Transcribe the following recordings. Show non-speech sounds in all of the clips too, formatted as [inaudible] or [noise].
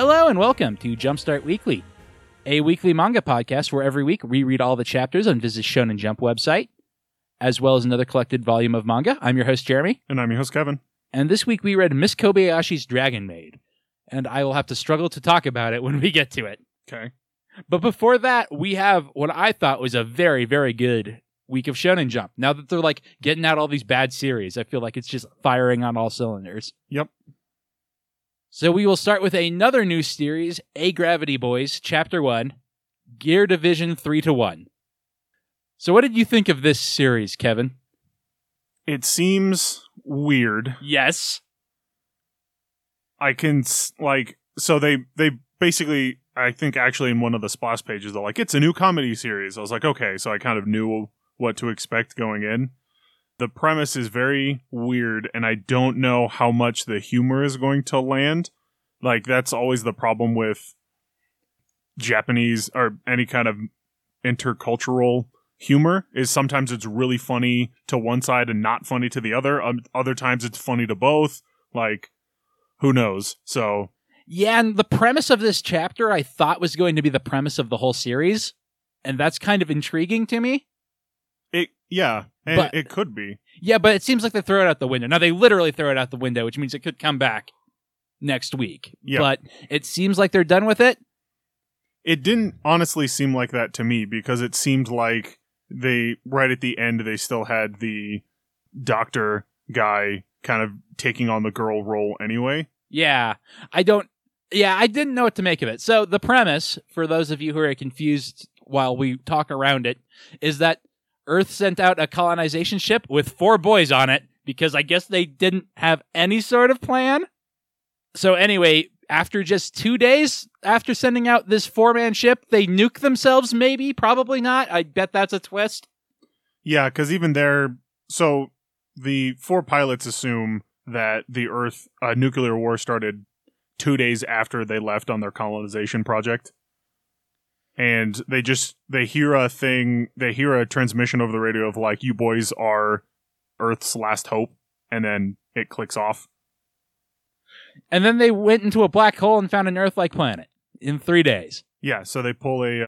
Hello and welcome to Jumpstart Weekly, a weekly manga podcast where every week we read all the chapters on Viz's Shonen Jump website, as well as another collected volume of manga. I'm your host Jeremy, And I'm your host, Kevin. and this week we read Miss Kobayashi's Dragon Maid, and I will have to struggle to talk about it when we get to it. Okay. But before that, we have what I thought was a very, very good week of Shonen Jump. Now that they're like getting out all these bad series, I feel like it's just firing on all cylinders. Yep. So we will start with another new series, A Gravity Boys, Chapter 1, Gear Division 3 to 1. So what did you think of this series, Kevin? It seems weird. Yes. I can s- like so they they basically I think actually in one of the splash pages they're like it's a new comedy series. I was like okay, so I kind of knew what to expect going in. The premise is very weird and I don't know how much the humor is going to land. Like that's always the problem with Japanese or any kind of intercultural humor is sometimes it's really funny to one side and not funny to the other. Um, other times it's funny to both. Like who knows? So Yeah, and the premise of this chapter I thought was going to be the premise of the whole series, and that's kind of intriguing to me. It yeah, But- it could be. Yeah, but it seems like they throw it out the window. Now they literally throw it out the window, which means it could come back next week. Yeah. But it seems like they're done with it. It didn't honestly seem like that to me because it seemed like they right at the end they still had the doctor guy kind of taking on the girl role anyway. Yeah. I don't Yeah, I didn't know what to make of it. So the premise, for those of you who are confused while we talk around it, is that Earth sent out a colonization ship with four boys on it because I guess they didn't have any sort of plan. So anyway, after just two days after sending out this four man ship, they nuke themselves, maybe, probably not. I bet that's a twist. Yeah, because even there, so the four pilots assume that the Earth uh, nuclear war started two days after they left on their colonization project, and they just they hear a thing, they hear a transmission over the radio of like, "You boys are Earth's last hope," and then it clicks off. And then they went into a black hole and found an Earth like planet in three days. Yeah, so they pull a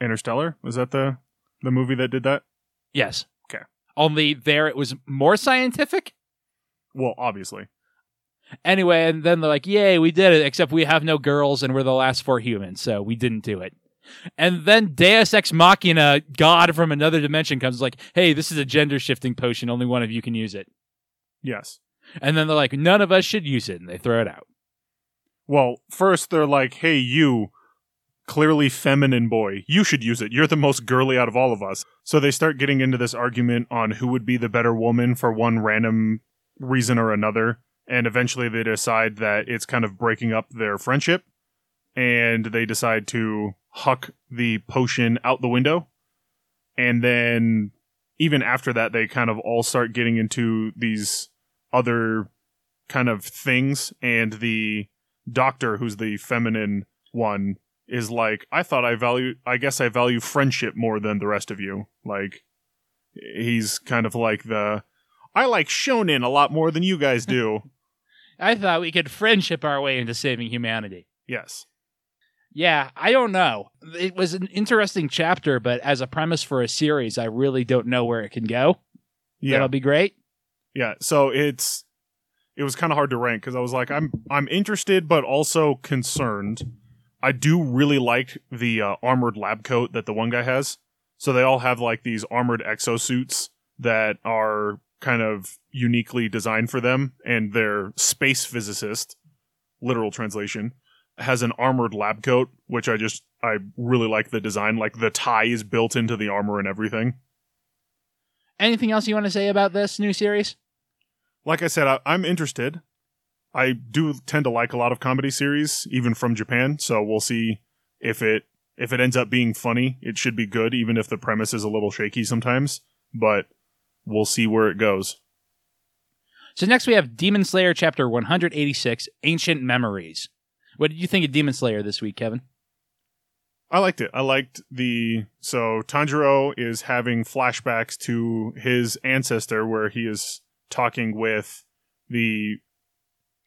Interstellar. Was that the the movie that did that? Yes. Okay. Only there it was more scientific. Well, obviously. Anyway, and then they're like, yay, we did it, except we have no girls and we're the last four humans, so we didn't do it. And then Deus Ex Machina, God from another dimension, comes like, hey, this is a gender shifting potion. Only one of you can use it. Yes. And then they're like, none of us should use it. And they throw it out. Well, first they're like, "Hey, you, clearly feminine boy, you should use it. You're the most girly out of all of us." So they start getting into this argument on who would be the better woman for one random reason or another, and eventually they decide that it's kind of breaking up their friendship, and they decide to huck the potion out the window. And then even after that they kind of all start getting into these other kind of things and the doctor who's the feminine one is like i thought i value i guess i value friendship more than the rest of you like he's kind of like the i like shonen a lot more than you guys do [laughs] I thought we could friendship our way into saving humanity. yes Yeah, I don't know. It was an interesting chapter, but as a premise for a series, I really don't know where it can go. yeah That'll be great. yeah so it's it was kind of hard to rank because i was like i'm i'm interested but also concerned i do really like the uh, armored lab coat that the one guy has so they all have like these armored exosuits that are kind of uniquely designed for them and their space physicist literal translation has an armored lab coat which i just i really like the design like the tie is built into the armor and everything Anything else you want to say about this new series? like I said, I, I'm interested. I do tend to like a lot of comedy series, even from Japan. So we'll see if it if it ends up being funny. It should be good, even if the premise is a little shaky sometimes. But we'll see where it goes. So next we have Demon Slayer chapter 186, Ancient Memories. What did you think of Demon Slayer this week, Kevin? I liked it. I liked the so Tanjiro is having flashbacks to his ancestor, where he is talking with the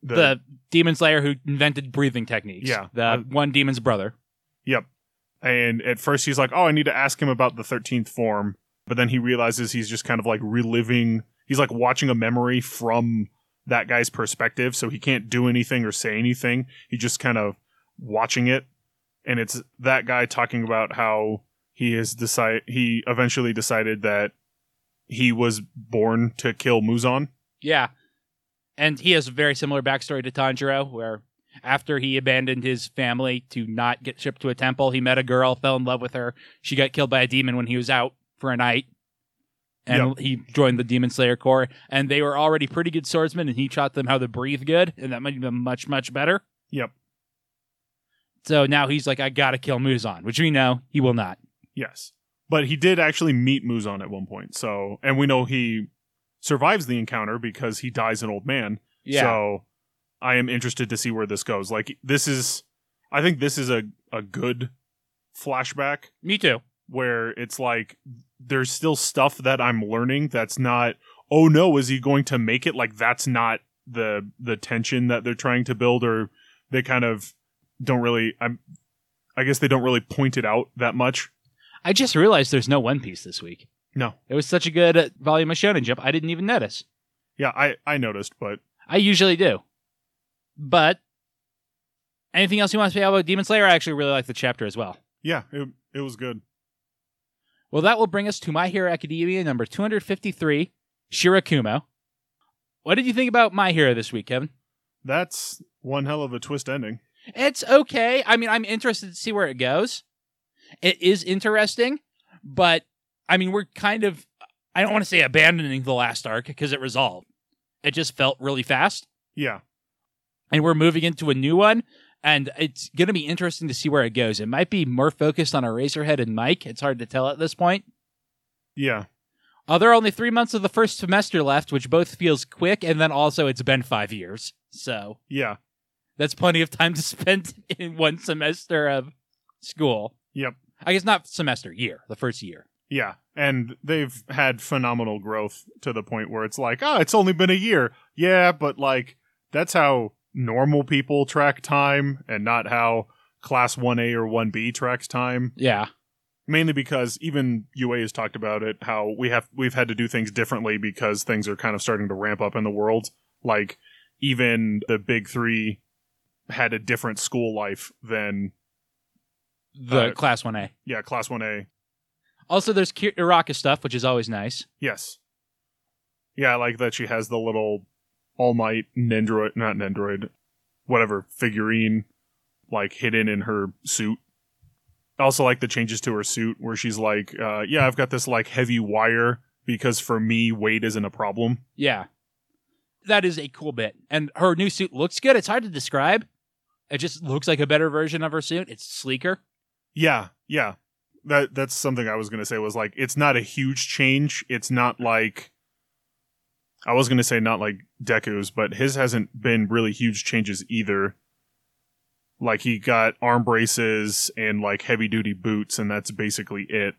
the, demon slayer who invented breathing techniques. Yeah. the one demon's brother. Yep. And at first he's like, "Oh, I need to ask him about the 13th form." But then he realizes he's just kind of like reliving, he's like watching a memory from that guy's perspective, so he can't do anything or say anything. He just kind of watching it and it's that guy talking about how he has decide he eventually decided that he was born to kill Muzan. Yeah, and he has a very similar backstory to Tanjiro, where after he abandoned his family to not get shipped to a temple, he met a girl, fell in love with her. She got killed by a demon when he was out for a night. And he joined the Demon Slayer Corps, and they were already pretty good swordsmen, and he taught them how to breathe good, and that made them much, much better. Yep. So now he's like, I gotta kill Muzan, which we know he will not. Yes. But he did actually meet Muzan at one point. So, and we know he survives the encounter because he dies an old man. Yeah. So, I am interested to see where this goes. Like this is I think this is a a good flashback me too. where it's like there's still stuff that I'm learning that's not oh no is he going to make it like that's not the the tension that they're trying to build or they kind of don't really I'm I guess they don't really point it out that much. I just realized there's no One Piece this week. No. It was such a good uh, volume of Shonen Jump, I didn't even notice. Yeah, I I noticed, but I usually do. But anything else you want to say about Demon Slayer? I actually really like the chapter as well. yeah, it it was good. Well, that will bring us to My Hero Academia number 253, Shirakumo. What did you think about My Hero this week, Kevin? That's one hell of a twist ending. It's okay. I mean, I'm interested to see where it goes. It is interesting, but I mean, we're kind of, I don't want to say abandoning the last arc because it resolved. It just felt really fast. Yeah. and we're moving into a new one and it's going to be interesting to see where it goes it might be more focused on Eraserhead and mike it's hard to tell at this point Yeah. uh, there are only three months of the first semester left which both feels quick and then also it's been five years so Yeah. that's plenty of time to spend [laughs] in one semester of school Yep. i guess not semester year the first year Yeah. And they've had phenomenal growth to the point where it's like, oh, it's only been a year. Yeah, but like that's how normal people track time and not how class 1A or 1B tracks time. yeah Mainly because even UA has talked about it how we have we've had to do things differently because things are kind of starting to ramp up in the world. Like even the big 3 had a different school life than the Uh, class 1a yeah, class 1A also there's Uraraka stuff which is always nice Yes. Yeah, I like that she has the little All Might Nendroid, not Nendroid, whatever figurine, like hidden in her suit. I also like the changes to her suit where she's like, uh, "Yeah, I've got this like heavy wire because for me weight isn't a problem." Yeah. That is a cool bit. And her new suit looks good. It's hard to describe. It just looks like a better version of her suit. It's sleeker. Yeah, yeah. That that's something I was gonna say was like it's not a huge change. It's not like I was gonna say not like Deku's, but his hasn't been really huge changes either. Like he got arm braces and like heavy duty boots, and that's basically it.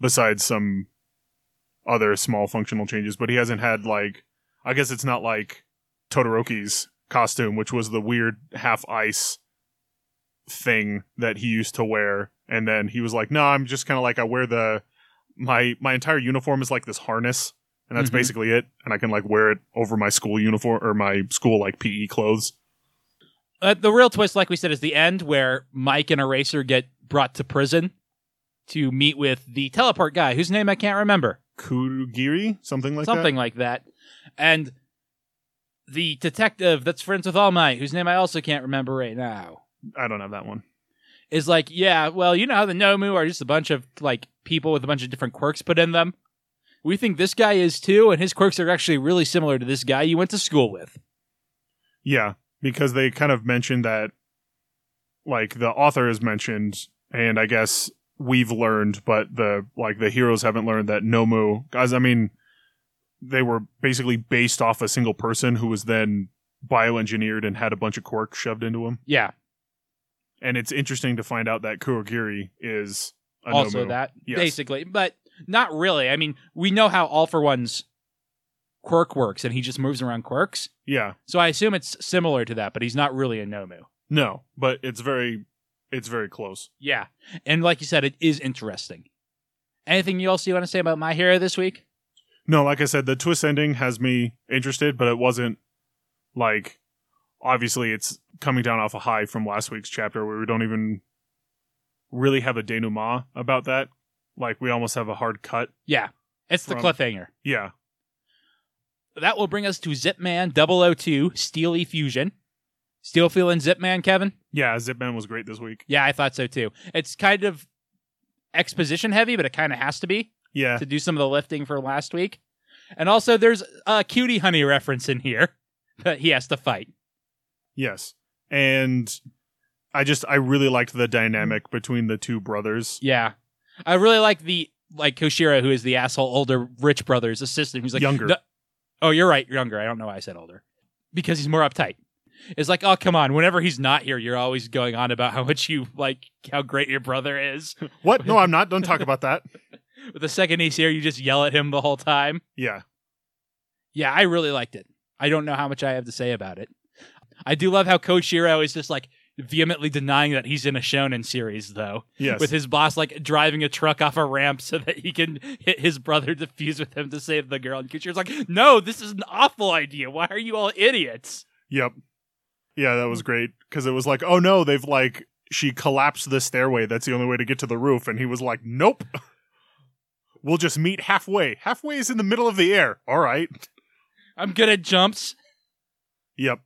Besides some other small functional changes, but he hasn't had like I guess it's not like Todoroki's costume, which was the weird half ice thing that he used to wear and then he was like no i'm just kind of like i wear the my my entire uniform is like this harness and that's Mhm. basically it and i can like wear it over my school uniform or my school like pe clothes Uh, the real twist, like we said, is the end where Mike and Eraser get brought to prison to meet with the teleport guy, whose name I can't remember. kurogiri something like Something like that. And the detective that's friends with All Might, whose name I also can't remember right now. i don't have that one is like, yeah, well, you know how the Nomu are just a bunch of like people with a bunch of different quirks put in them. We think this guy is too, and his quirks are actually really similar to this guy you went to school with. yeah because they kind of mentioned that like the author has mentioned and i guess we've learned but the like the heroes haven't learned that nomu guys i mean they were basically based off a single person who was then bioengineered and had a bunch of quirks shoved into him Yeah, and it's interesting to find out that kurogiri is a also nomu. that Yes. basically, but not really. I mean, we know how All for One's quirk works, and he just moves around quirks. Yeah. So I assume it's similar to that, but he's not really a Nomu. No, but it's very it's very close. Yeah, and like you said, it is interesting. Anything else you want to say about My Hero this week? No, like I said, the twist ending has me interested, but it wasn't like obviously it's coming down off a high from last week's chapter where we don't even really have a denouement about that. Like we almost have a hard cut. Yeah, it's the From- cliffhanger. Yeah. That will bring us to Zipman 002 Steely Fusion. Still feeling Zipman, Kevin? Yeah, Zipman was great this week. Yeah, I thought so too. It's kind of exposition heavy, but it kind of has to be Yeah. to do some of the lifting for last week. And also, there's a cutie honey reference in here [laughs] that he has to fight. Yes. And I just I really liked the dynamic between the two brothers. Yeah, I really like the like Koshiro, who is the asshole older rich brother's assistant, who's like Younger. "No- Oh, you're right, younger. I don't know why I said older because he's more uptight. It's like, oh come on, whenever he's not here, you're always going on about how much you like how great your brother is. What? No, I'm not. Don't talk about that. [laughs] But the second he's here, you just yell at him the whole time. Yeah. Yeah, I really liked it. I don't know how much I have to say about it. I do love how Koshiro is just like vehemently denying that he's in a shonen series, though. Yes. With his boss like driving a truck off a ramp so that he can hit his brother to fuse with him to save the girl. And Koshiro's like, no, this is an awful idea. Why are you all idiots? Yep. Yeah, that was great because it was like, oh no, they've like she collapsed the stairway. That's the only way to get to the roof, and he was like, nope. We'll just meet halfway. Halfway is in the middle of the air. All right. I'm good at jumps. Yep.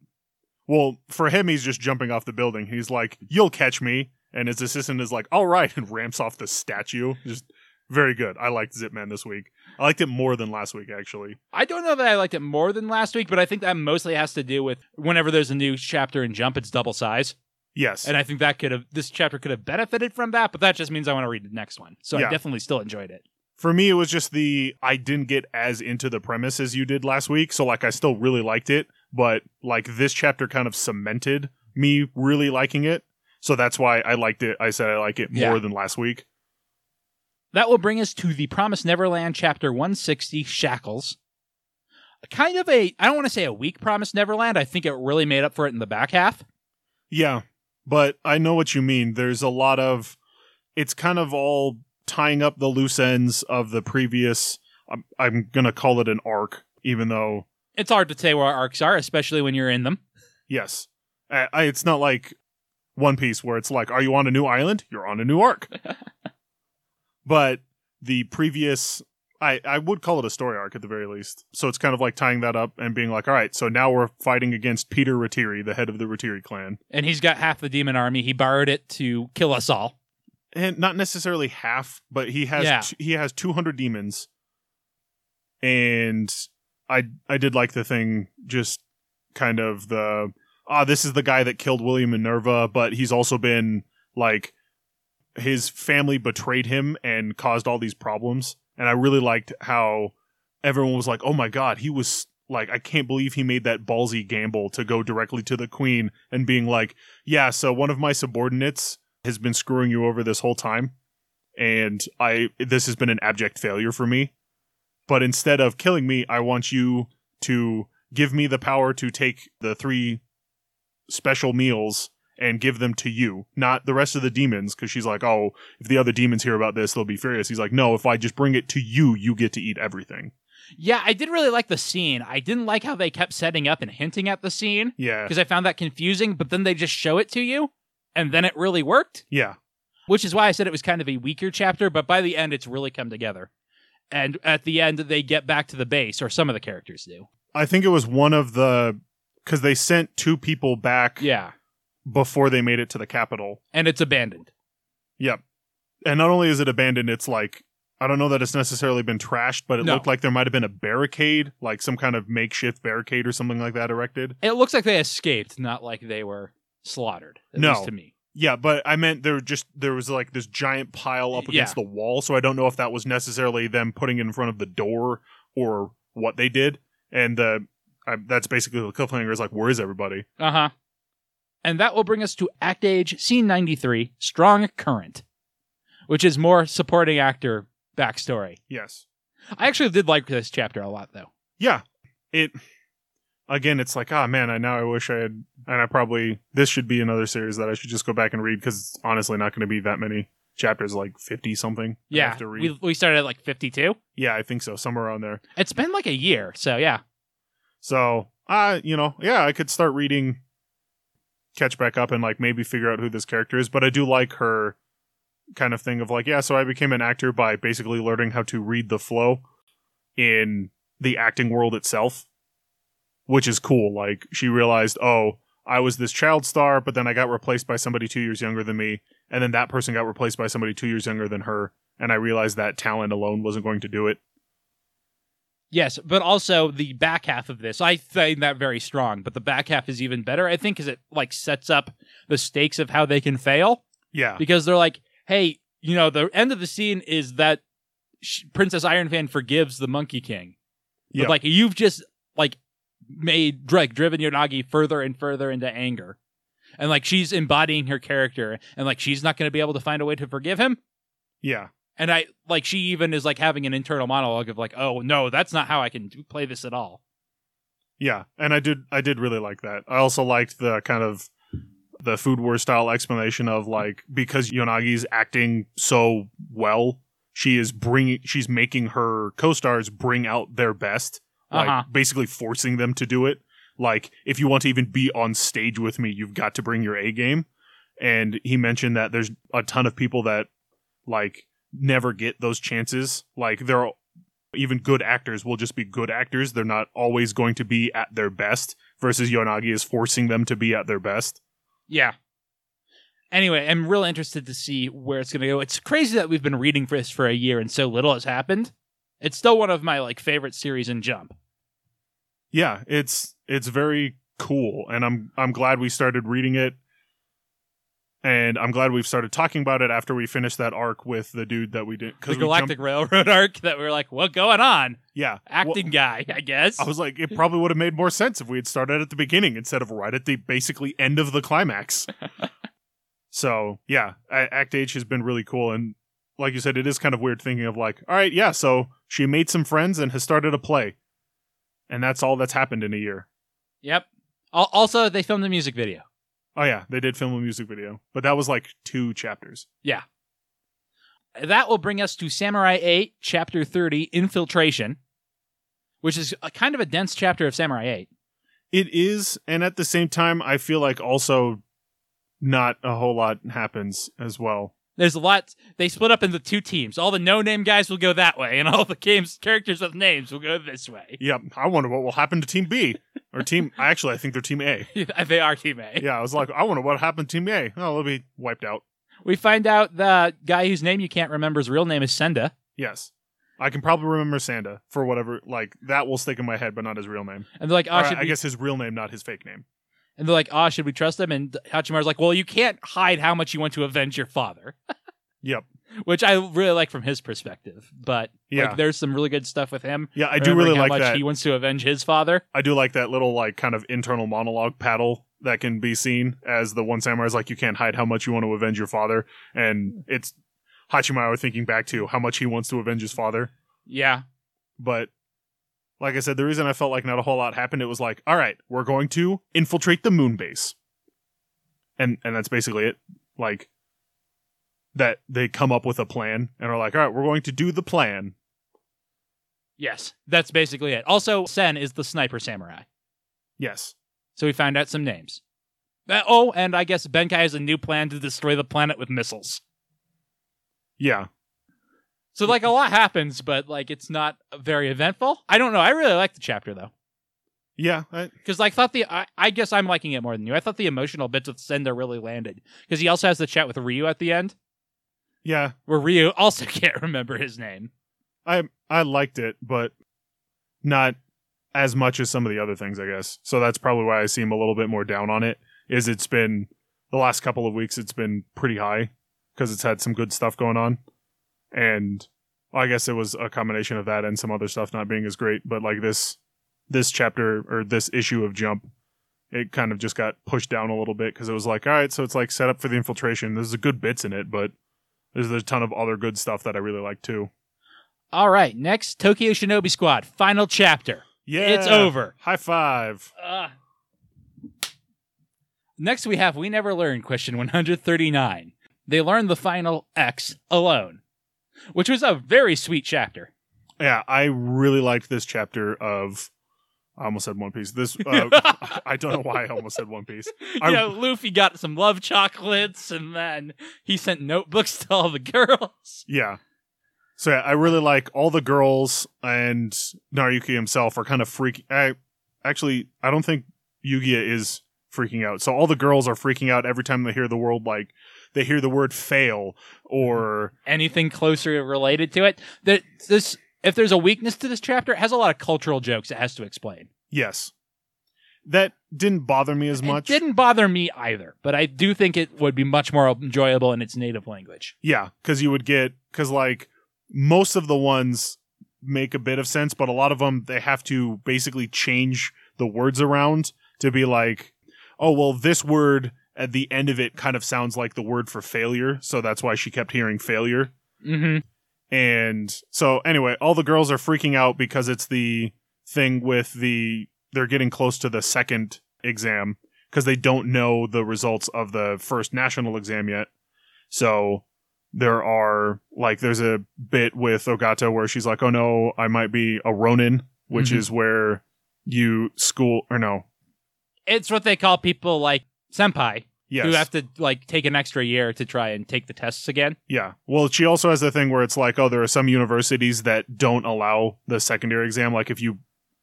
Well, for him, he's just jumping off the building. He's like, "You'll catch me," and his assistant is like, "All right," and ramps off the statue. Just very good. I liked Zipman this week. I liked it more than last week, actually. I don't know that I liked it more than last week, but I think that mostly has to do with whenever there's a new chapter in Jump, it's double size. Yes. And I think that could have, this chapter could have benefited from that, but that just means I want to read the next one. So Yeah. I definitely still enjoyed it. for me, it was just the I didn't get as into the premise as you did last week. So like, I still really liked it, but like this chapter kind of cemented me really liking it. So that's why I liked it. I said I like it more Yeah. than last week. That will bring us to the Promise Neverland chapter 160 Shackles. Kind of a, I don't want to say a weak Promise Neverland. I think it really made up for it in the back half. Yeah, but I know what you mean. There's a lot of it's kind of all tying up the loose ends of the previous um, I'm, I'm going to call it an arc even though It's hard to say where arcs are, especially when you're in them. yes. I, I, it's not like One Piece where it's like are you on a new island? You're on a new arc. [laughs] but the previous I, I would call it a story arc at the very least. So it's kind of like tying that up and being like, all right, so now we're fighting against Peter Ratri, the head of the Ratri clan. And he's got half the demon army. He borrowed it to kill us all. and not necessarily half, but he has Yeah. t- he has 200 demons, and I I did like the thing just kind of the ah this is the guy that killed William Minerva, but he's also been like his family betrayed him and caused all these problems, and I really liked how everyone was like, oh my god, he was. Like I can't believe he made that ballsy gamble to go directly to the queen and being like, "Yeah, so one of my subordinates has been screwing you over this whole time and i this has been an abject failure for me but instead of killing me i want you to give me the power to take the three special meals and give them to you not the rest of the demons because she's like oh if the other demons hear about this they'll be furious. He's like no if i just bring it to you you get to eat everything. Yeah, I did really like the scene. I didn't like how they kept setting up and hinting at the scene yeah. because I found that confusing, but then they just show it to you and then it really worked, yeah. Which is why I said it was kind of a weaker chapter, but by the end it's really come together. And at the end they get back to the base or some of the characters do. i think it was one of the because they sent two people back Yeah. before they made it to the capital And it's abandoned. Yep. And not only is it abandoned, it's like I don't know that it's necessarily been trashed, but it No. looked like there might have been a barricade, like some kind of makeshift barricade or something like that erected. It looks like they escaped, not like they were slaughtered. At No. least to me. Yeah, but I meant there just there was like this giant pile up against Yeah. the wall, so I don't know if that was necessarily them putting it in front of the door or what they did. And uh, I, that's basically the cliffhanger is like, where is everybody? Uh huh. And that will bring us to Act Age, Scene 93, Strong Current, which is more supporting actor backstory. Yes. I actually did like this chapter a lot, though. Yeah. it again it's like ah man i now i wish i had and i probably this should be another series that i should just go back and read because it's honestly not going to be that many chapters like 50 something Yeah, to read. we we started at like fifty two. yeah i think so somewhere around there It's been like a year, so yeah. so uh you know yeah i could start reading catch back up and like maybe figure out who this character is but i do like her kind of thing of like yeah so i became an actor by basically learning how to read the flow in the acting world itself which is cool like she realized oh i was this child star but then i got replaced by somebody two years younger than me and then that person got replaced by somebody two years younger than her and i realized that talent alone wasn't going to do it Yes, but also the back half of this, I find that very strong. But the back half is even better, I think, because it like sets up the stakes of how they can fail. yeah Because they're like, hey, you know, the end of the scene is that Princess Iron Fan forgives the Monkey King. But Yeah. like you've just like made like driven Yonagi further and further into anger. And like she's embodying her character and like she's not going to be able to find a way to forgive him. yeah And I like she even is like having an internal monologue of like, "Oh, no, that's not how I can do- play this at all." Yeah, and I did I did really like that. I also liked the kind of the food war style explanation of like because Yonagi's acting so well, she is bringing she's making her co-stars bring out their best, like Uh-huh. basically forcing them to do it. Like if you want to even be on stage with me, you've got to bring your A game. And he mentioned that there's a ton of people that like never get those chances. Like there are even good actors will just be good actors. They're not always going to be at their best. Versus Yonagi is forcing them to be at their best. Yeah. Anyway, I'm real interested to see where it's going to go. It's crazy that we've been reading for this for a year and so little has happened. It's still one of my like favorite series in Jump. Yeah, it's it's very cool, and I'm I'm glad we started reading it, and I'm glad we've started talking about it after we finished that arc with the dude that we did. The Galactic jumped- Railroad [laughs] arc that we are like, "What going on?" yeah, Acting guy, I guess. I was like, it probably would have made more sense if we had started at the beginning instead of right at the basically end of the climax. [laughs] so yeah, Act Age has been really cool, and like you said, it is kind of weird thinking of like, all right, yeah, so she made some friends and has started a play, and that's all that's happened in a year. yep. Also, they filmed the music video. Oh yeah, they did film a music video, but that was like two chapters. Yeah. That will bring us to Samurai 8, Chapter 30, Infiltration, which is a kind of a dense chapter of Samurai 8. It is, and at the same time, I feel like also not a whole lot happens as well. There's a lot. They split up into two teams. All the no-name guys will go that way, and all the games characters with names will go this way. Yep, I wonder what will happen to Team B or Team. [laughs] Actually, I think they're Team A. [laughs] they are Team A. Yeah, I was like, I wonder what happened to Team A. Oh, they'll be wiped out. We find out the guy whose name you can't remember, his real name is Senda, Yes, I can probably remember Sanda for whatever. Like that will stick in my head, but not his real name. and they're like, "Oh, Or, I we?" guess his real name, not his fake name. And they're like, "Oh, should we trust him?" And Hachimaru's like, "Well, you can't hide how much you want to avenge your father," [laughs] Yep. which I really like from his perspective. But Yeah. like, there's some really good stuff with him. Yeah, I do really how like much that. he wants to avenge his father. I do like that little like kind of internal monologue paddle that can be seen as the one samurai is like you can't hide how much you want to avenge your father and it's Hachimaru thinking back to how much he wants to avenge his father Yeah, but like I said the reason I felt like not a whole lot happened it was like all right we're going to infiltrate the moon base and and that's basically it like that they come up with a plan and are like all right we're going to do the plan yes, that's basically it. Also, Sen is the sniper samurai. yes So we found out some names. Uh, oh, and I guess Benkai has a new plan to destroy the planet with missiles. yeah So like a lot happens, but like it's not very eventful. I don't know. I really like the chapter though, yeah I, because like thought the I, I guess I'm liking it more than you. I thought the emotional bits with Senda really landed because he also has the chat with Ryu at the end, yeah where Ryu also [laughs] can't remember his name. I I liked it, but not as much as some of the other things, I guess. So that's probably why I seem a little bit more down on it. Is it's been the last couple of weeks, it's been pretty high because it's had some good stuff going on, and I guess it was a combination of that and some other stuff not being as great. But like this this chapter or this issue of Jump, it kind of just got pushed down a little bit because it was like, all right, so it's like set up for the infiltration. There's a good bits in it, but there's a ton of other good stuff that I really like too. All right, next Tokyo Shinobi Squad, final chapter. Yeah. It's over. High five. Uh. Next, we have We Never Learned question 139. They learned the final X alone, which was a very sweet chapter. Yeah, I really liked this chapter of. I almost said One Piece. This uh, [laughs] I don't know why I almost said One Piece. [laughs] I- you know, Luffy got some love chocolates, and then he sent notebooks to all the [laughs] girls. Yeah. So yeah, I really like all the girls and Nariyuki himself are kind of freaking. I, actually, I don't think Yuiga is freaking out. So all the girls are freaking out every time they hear the word like they hear the word fail or Anything closer related to it? That this, if there's a weakness to this chapter, it has a lot of cultural jokes it has to explain. yes. That didn't bother me as much. It didn't bother me either, but I do think it would be much more enjoyable in its native language. Yeah, because you would get because like most of the ones make a bit of sense, but a lot of them they have to basically change the words around to be like, oh well, this word at the end of it kind of sounds like the word for failure, so that's why she kept hearing failure. Mm-hmm. And so anyway, all the girls are freaking out because it's the thing with the they're getting close to the second exam because they don't know the results of the first national exam yet. So there are like there's a bit with Ogata where she's like, "Oh no, I might be a Ronin," which Mhm. is where you school or no, It's what they call people like senpai yes, who have to like take an extra year to try and take the tests again. Yeah. Well, she also has the thing where it's like, oh, there are some universities that don't allow the secondary exam. Like if you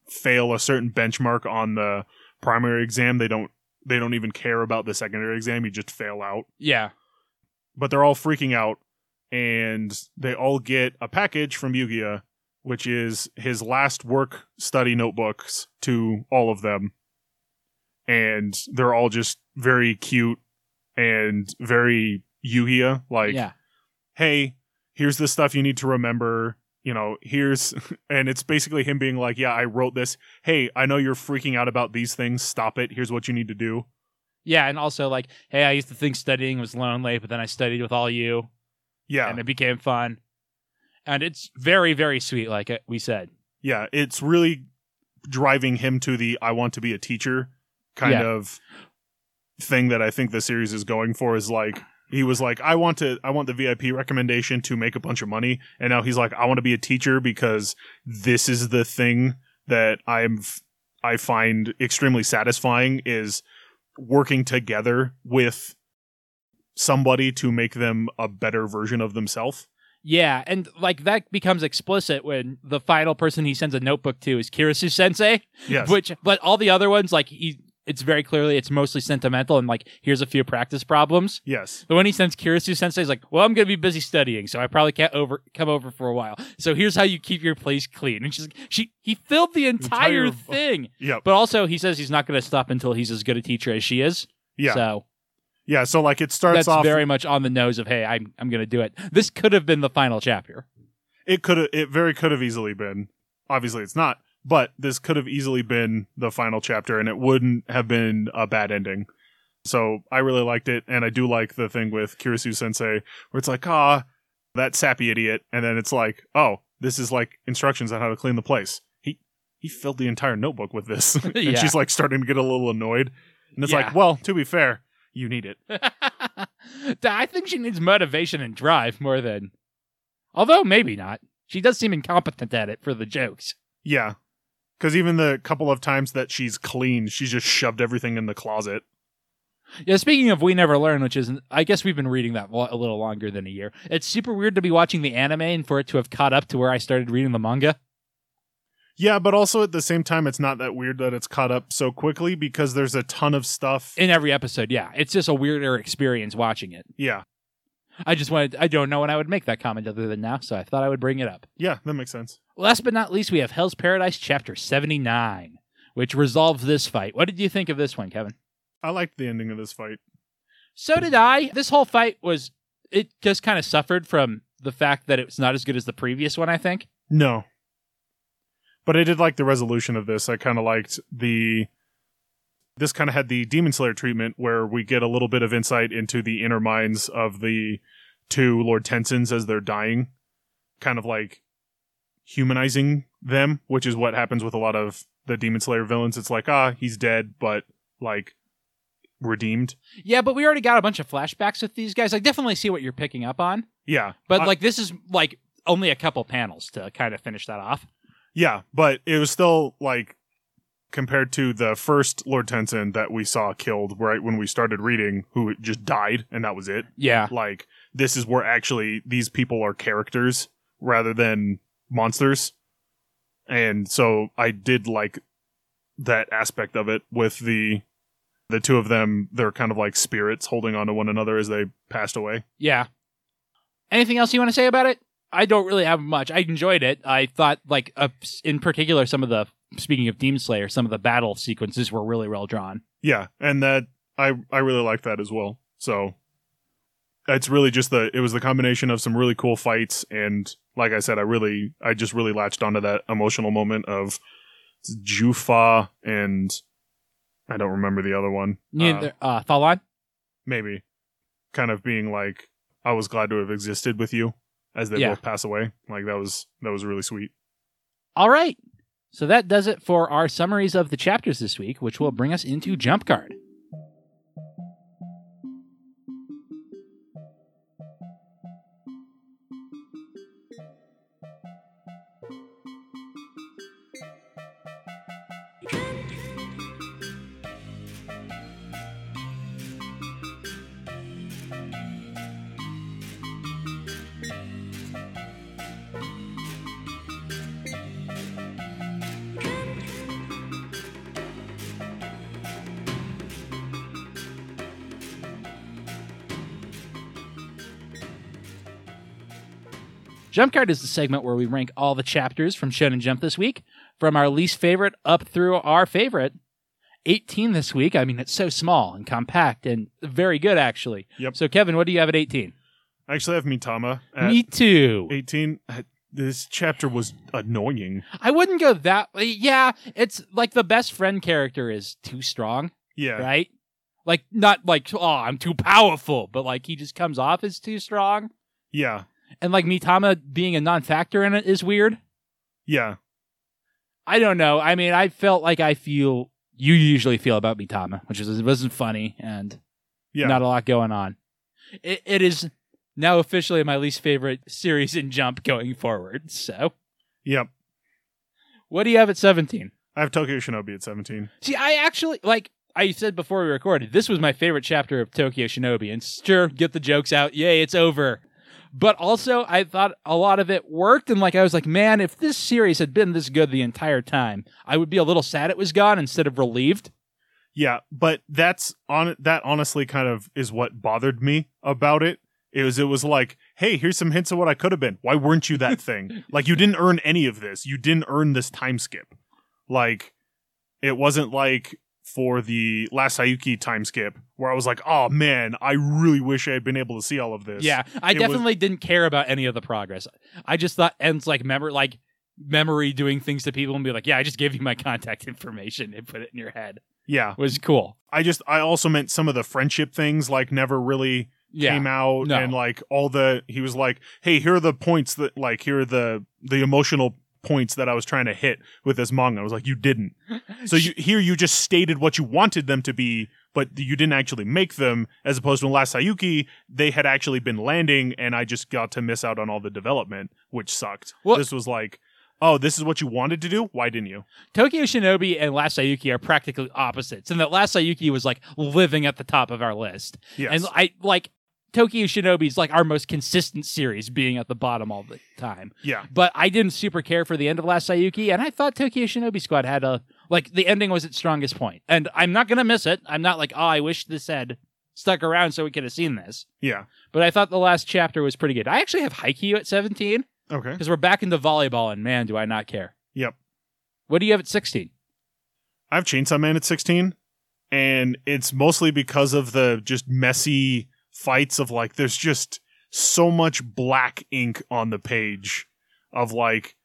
fail a certain benchmark on the primary exam, they don't they don't even care about the secondary exam. You just fail out. Yeah. But they're all freaking out, and they all get a package from Yuiga, which is his last work study notebooks to all of them, and they're all just very cute and very Yuiga like yeah. hey, here's the stuff you need to remember. You know, here's, [laughs] and it's basically him being like, yeah, I wrote this. Hey, I know you're freaking out about these things. Stop it. Here's what you need to do. Yeah, and also like, hey, I used to think studying was lonely, but then I studied with all you, Yeah. and it became fun. And it's very, very sweet, like uh, we said. yeah. It's really driving him to the I want to be a teacher kind Yeah. of thing that I think the series is going for is like, he was like, I want to, I want the VIP recommendation to make a bunch of money. And now he's like, I want to be a teacher because this is the thing that I'm, I find extremely satisfying is working together with somebody to make them a better version of themselves. Yeah, and like that becomes explicit when the final person he sends a notebook to is Kirisu Sensei, Yes. which but all the other ones like he it's very clearly it's mostly sentimental and like here's a few practice problems. yes. The one he sends Kirisu Sensei is like, "Well, I'm going to be busy studying, so I probably can't over come over for a while. So here's how you keep your place clean." And she's like, "She he filled the entire, Entire- thing." Yep. But also, he says he's not going to stop until he's as good a teacher as she is. Yeah. So yeah. So like it starts that's off very much on the nose of, "Hey, I'm I'm going to do it." This could have been the final chapter. it could have it very could have easily been obviously it's not but this could have easily been the final chapter and it wouldn't have been a bad ending so i really liked it and i do like the thing with kirisu sensei where it's like ah that sappy idiot and then it's like oh this is like instructions on how to clean the place he he filled the entire notebook with this [laughs] and Yeah. she's like starting to get a little annoyed and it's Yeah. like well to be fair you need it [laughs] I think she needs motivation and drive more than. Although maybe not. She does seem incompetent at it for the jokes. yeah because even the couple of times that she's cleaned she's just shoved everything in the closet Yeah, speaking of We Never Learn, which is, I guess we've been reading that a little longer than a year. It's super weird to be watching the anime and for it to have caught up to where I started reading the manga. Yeah, but also at the same time, it's not that weird that it's caught up so quickly because there's a ton of stuff. In every episode, yeah. It's just a weirder experience watching it. yeah, I just wanted, I don't know when I would make that comment other than now, so I thought I would bring it up. yeah, that makes sense. Last but not least, we have Hell's Paradise Chapter 79, which resolves this fight. What did you think of this one, Kevin? I liked the ending of this fight. So did I. This whole fight was, it just kind of suffered from the fact that it was not as good as the previous one, I think. No, but I did like the resolution of this. I kind of liked the. This kind of had the Demon Slayer treatment where we get a little bit of insight into the inner minds of the two Lord Tensens as they're dying, kind of like humanizing them, which is what happens with a lot of the Demon Slayer villains. It's like, ah, he's dead, but like redeemed. Yeah, but we already got a bunch of flashbacks with these guys. I definitely see what you're picking up on. Yeah. But I- like this is like only a couple panels to kind of finish that off. Yeah, but it was still like compared to the first Lord Tensen that we saw killed right when we started reading, who just died and that was it. Yeah. Like this is where actually these people are characters rather than monsters. And so I did like that aspect of it with the the two of them they're kind of like spirits holding on to one another as they passed away. Yeah. Anything else you want to say about it? I don't really have much. I enjoyed it. I thought, like, uh, in particular, some of the speaking of Demon Slayer, some of the battle sequences were really well drawn. Yeah, and that I I really like that as well. So it's really just the it was the combination of some really cool fights and like I said, I really I just really latched onto that emotional moment of Jufa and I don't remember the other one. Uh, Neither, uh, Thalan? maybe kind of being like I was glad to have existed with you as they Yeah. both pass away. Like that was that was really sweet. All right. So that does it for our summaries of the chapters this week, which will bring us into Jump Card. Jump Card is the segment where we rank all the chapters from Shonen Jump this week, from our least favorite up through our favorite. 18 this week. I mean, it's so small and compact and very good, actually. Yep. So, Kevin, what do you have at 18? I actually have Mitama at Me too. 18. Uh, this chapter was annoying. I wouldn't go that. Yeah, it's like the best friend character is too strong, Yeah. right? Like, not like, oh, I'm too powerful, but like he just comes off as too strong. Yeah. And like Mitama being a non factor in it is weird. Yeah. I don't know. I mean, I felt like I feel you usually feel about Mitama, which is it wasn't funny and Yeah. not a lot going on. It, it is now officially my least favorite series in Jump going forward. So, Yep. what do you have at 17? I have Tokyo Shinobi at 17. See, I actually like I said before we recorded, this was my favorite chapter of Tokyo Shinobi. And sure, get the jokes out. Yay, it's over. But also, I thought a lot of it worked, and like I was like, man, if this series had been this good the entire time, I would be a little sad it was gone instead of relieved. Yeah, but that's on that honestly kind of is what bothered me about it. It was it was like, hey, here's some hints of what I could have been. Why weren't you that thing? [laughs] like you didn't earn any of this. You didn't earn this time skip. Like it wasn't like for the last Sayuki time skip where I was like, oh man, I really wish I had been able to see all of this. Yeah, I It was- definitely didn't care about any of the progress. I just thought ends like memory, like memory doing things to people and be like, yeah, I just gave you my contact [laughs] information and put it in your head Yeah. it was cool. I just I also meant some of the friendship things like never really Yeah, came out No. and like all the he was like hey here are the points that like here are the the emotional points that i was trying to hit with this manga. I was like you didn't. [laughs] So you here you just stated what you wanted them to be but you didn't actually make them as opposed to in last sayuki they had actually been landing and i just got to miss out on all the development which sucked. Well- this was like oh this is what you wanted to do? Why didn't you? Tokyo Shinobi and Last Sayuki are practically opposites, and that Last Sayuki was like living at the top of our list, yes. And I like Tokyo Shinobi is like our most consistent series, being at the bottom all the time. yeah But I didn't super care for the end of Last Sayuki, and I thought Tokyo Shinobi Squad had a like the ending was its strongest point. and I'm not gonna miss it. I'm not like oh I wish this had stuck around so we could have seen this. yeah But I thought the last chapter was pretty good. I actually have Haikyuu at 17 okay because we're back into volleyball, and man, do I not care. Yep. What do you have at 16? I have Chainsaw Man at 16, and it's mostly because of the just messy fights of like, there's just so much black ink on the page of like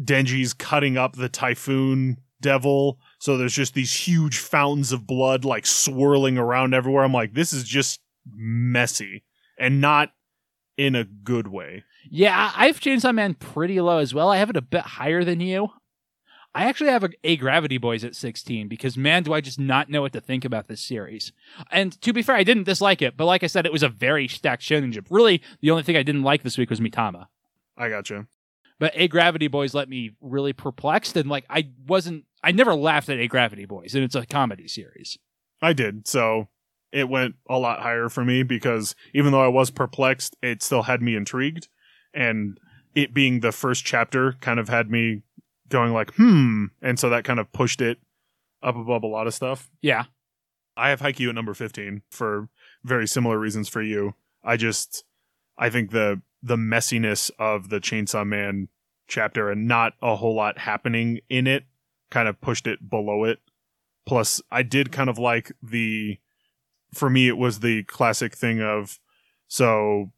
Denji's cutting up the typhoon devil. So there's just these huge fountains of blood like swirling around everywhere. I'm like, this is just messy and not in a good way. Yeah, I have Chainsaw Man pretty low as well. I have it a bit higher than you. I actually have a, Agravity Boys at 16 because man, do I just not know what to think about this series. And to be fair, I didn't dislike it, but like I said, it was a very stacked shonen jump. Really, the only thing I didn't like this week was Mitama. I gotcha. But Agravity Boys let me really perplexed and like I wasn't I never laughed at Agravity Boys and it's a comedy series. I did. So it went a lot higher for me because even though I was perplexed, it still had me intrigued. And it being the first chapter kind of had me going like, hmm. And so that kind of pushed it up above a lot of stuff. Yeah. I have Haikyuu at number 15 for very similar reasons for you. I just, I think the, the messiness of the Chainsaw Man chapter and not a whole lot happening in it kind of pushed it below it. Plus, I did kind of like the, for me, it was the classic thing of, so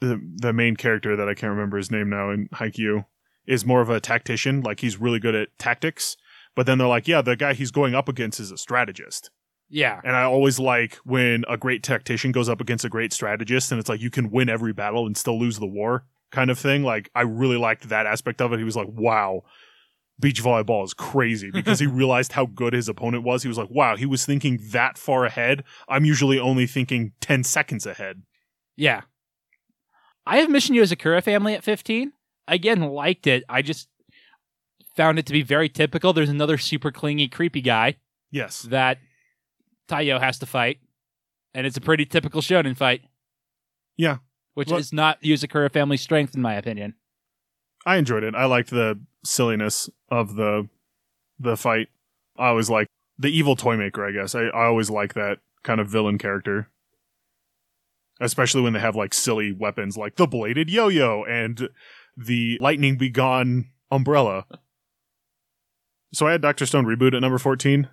the the main character that I can't remember his name now in Haikyuu is more of a tactician, like he's really good at tactics. But then they're like, yeah, the guy he's going up against is a strategist. Yeah. And I always like when a great tactician goes up against a great strategist and it's like you can win every battle and still lose the war kind of thing. Like I really liked that aspect of it. He was like, wow, beach volleyball is crazy [laughs] because he realized how good his opponent was. He was like, wow, he was thinking that far ahead. I'm usually only thinking 10 seconds ahead. Yeah. I have Mission Yozakura family at 15. Again, liked it. I just found it to be very typical. There's another super clingy, creepy guy Yes. that Taiyo has to fight, and it's a pretty typical shonen fight. Yeah. Which Well- is not Yozakura family strength, in my opinion. I enjoyed it. I liked the silliness of the the fight. I always like the evil toy maker, I guess. I, I always like that kind of villain character. Especially when they have like silly weapons like the bladed yo-yo and the lightning begone umbrella. So I had Dr. Stone reboot at number 14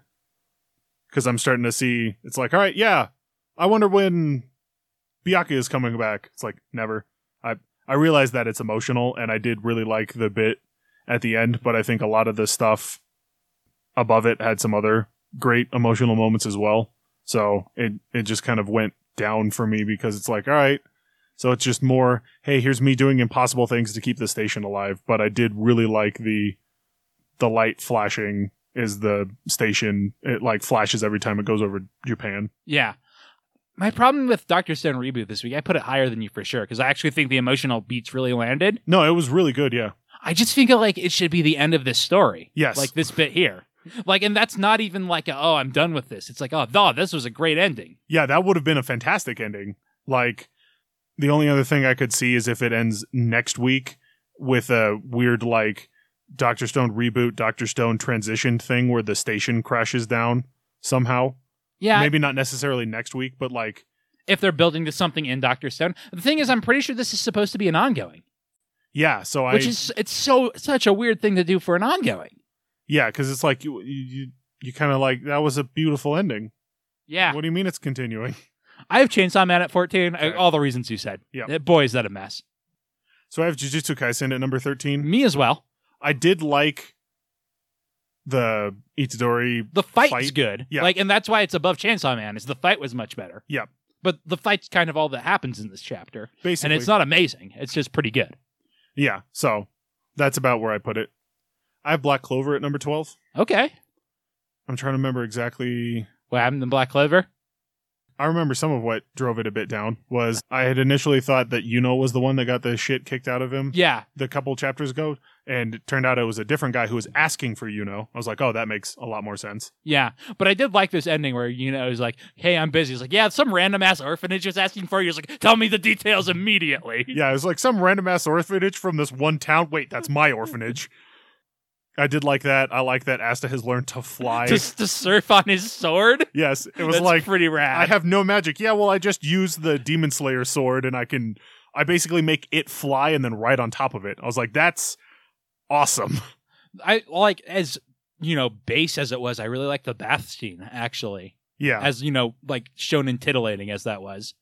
cuz I'm starting to see it's like, all right, yeah. I wonder when Byakuya is coming back. It's like never. I I realize that it's emotional, and I did really like the bit at the end, but I think a lot of the stuff above it had some other great emotional moments as well. So it it just kind of went down for me because it's like, all right, so it's just more, hey, here's me doing impossible things to keep the station alive. But I did really like the the light flashing is the station. It like flashes every time it goes over Japan. Yeah. My problem with Doctor Stone reboot this week, I put it higher than you for sure because I actually think the emotional beats really landed. No, it was really good. Yeah. I just think like it should be the end of this story. Yes. Like this bit here. Like, and that's not even like, a, oh, I'm done with this. It's like, oh, no, this was a great ending. Yeah, that would have been a fantastic ending. Like, the only other thing I could see is if it ends next week with a weird, like, Doctor Stone reboot, Doctor Stone transition thing where the station crashes down somehow. Yeah. Maybe not necessarily next week, but like, If they're building to something in Doctor Stone. The thing is, I'm pretty sure this is supposed to be an ongoing, yeah. So I, which is, it's so, such a weird thing to do for an ongoing. yeah, because it's like you, you, you, you kind of like that was a beautiful ending. Yeah. What do you mean it's continuing? I have Chainsaw Man at 14. Okay. All the reasons you said. Yep. Uh, Boy, is that a mess. So I have Jujutsu Kaisen at number thirteen. Me as well. I did like the Itadori. The fight's Fight? good. Yeah. Like, and that's why it's above Chainsaw Man. Is the fight was much better. Yep. But the fight's kind of all that happens in this chapter, Basically, and it's not amazing. It's just pretty good. Yeah, so that's about where I put it. I have Black Clover at number 12. Okay. I'm trying to remember exactly. What happened in Black Clover? I remember some of what drove it a bit down was I had initially thought that Yuno was the one that got the shit kicked out of him Yeah. the couple chapters ago, and it turned out it was a different guy who was asking for Yuno. I was like, oh, that makes a lot more sense. Yeah. But I did like this ending where, you know, it was like, hey, I'm busy. He's like, yeah, some random ass orphanage was asking for you. He's like, tell me the details immediately. Yeah, it was like some random ass orphanage from this one town. Wait, that's my orphanage. [laughs] I did like that. I like that Asta has learned to fly. Just to surf on his sword. yes, it was That's like pretty rad. I have no magic. Yeah, well, I just use the Demon Slayer sword and I can, I basically make it fly and then ride on top of it. I was like, that's awesome. I like as you know, base as it was. I really like the bath scene actually, Yeah. as you know, like shown and titillating as that was,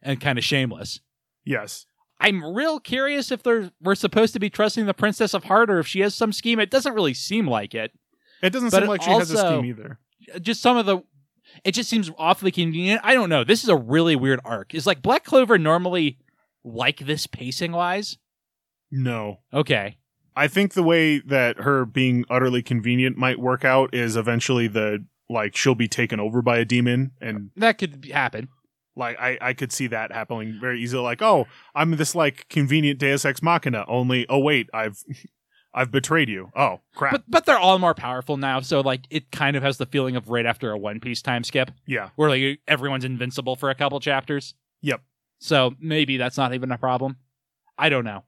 and kind of shameless. yes. I'm real curious if they're we're supposed to be trusting the Princess of Heart or if she has some scheme. It doesn't really seem like it. It doesn't But seem like she has a scheme either. Just some of the. It just seems awfully convenient. I don't know. This is a really weird arc. Is like Black Clover normally like this pacing wise? No. Okay. I think the way that her being utterly convenient might work out is eventually the like she'll be taken over by a demon and That could happen. Like I, I could see that happening very easily like oh i'm this like convenient deus ex machina only oh wait i've [laughs] i've betrayed you oh crap But but they're all more powerful now, so like it kind of has the feeling of right after a One Piece time skip, yeah where like everyone's invincible for a couple chapters. Yep. So maybe that's not even a problem. I don't know.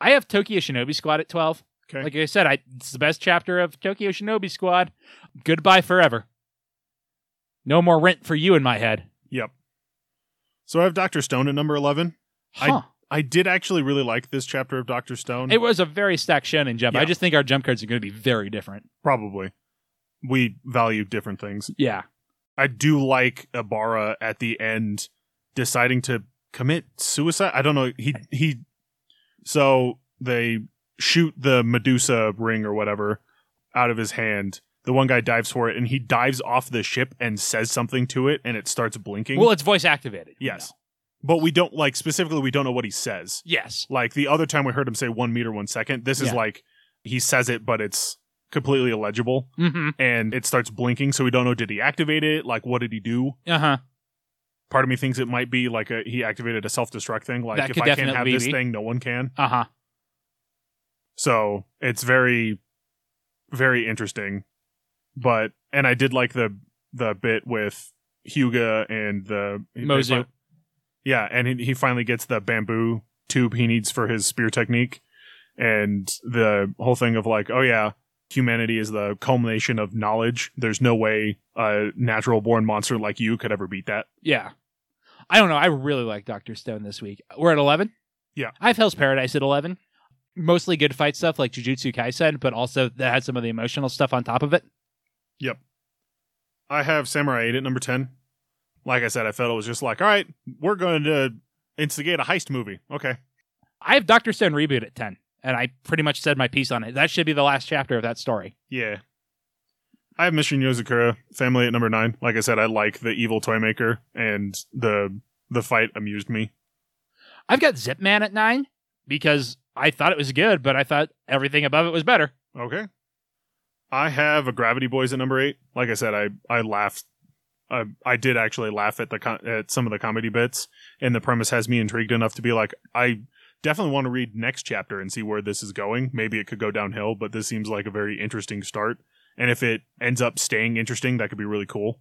I have Tokyo Shinobi Squad at twelve. okay Like I said, I, it's the best chapter of Tokyo Shinobi Squad. Goodbye forever. No more rent for you in my head. yep so i have dr stone at number 11 I- Huh. i did actually really like this chapter of dr stone it was a very stacked shonen jump. I just think our jump cards are going to be very different. probably we value different things Yeah. i do like Ibara at the end deciding to commit suicide i don't know he he so they shoot the medusa ring or whatever out of his hand the one guy dives for it and he dives off the ship and says something to it and it starts blinking Well, it's voice activated. yes but we don't like specifically we don't know what he says Yes. like the other time we heard him say one meter one second this is Yeah. like he says it but it's completely illegible Mm-hmm. and it starts blinking so we don't know did he activate it like what did he do Uh huh. part of me thinks it might be like a he activated a self-destruct thing like That if could i can't have definitely this be. thing no one can Uh huh. so it's very very interesting but and i did like the the bit with Hyoga and the Mozu. yeah and he, he finally gets the bamboo tube he needs for his spear technique and the whole thing of like oh yeah humanity is the culmination of knowledge there's no way a natural born monster like you could ever beat that Yeah. I don't know. I really like Doctor Stone this week. We're at eleven. Yeah. I have Hell's Paradise at eleven. Mostly good fight stuff like Jujutsu Kaisen, but also that had some of the emotional stuff on top of it. I have Samurai 8 at number 10. Like I said, I felt it was just like, all right, we're going to instigate a heist movie. Okay. I have Doctor Stone reboot at ten, and I pretty much said my piece on it. That should be the last chapter of that story. Yeah. I have Mission Yozakura family at number 9. Like I said, I like the evil toy maker and the the fight amused me. I've got Zip Man at nine because I thought it was good, but I thought everything above it was better. Okay. I have Agravity Boys at number 8. Like I said, I I laughed I, I did actually laugh at the at some of the comedy bits and the premise has me intrigued enough to be like I definitely want to read next chapter and see where this is going. Maybe it could go downhill, but this seems like a very interesting start. And if it ends up staying interesting, that could be really cool.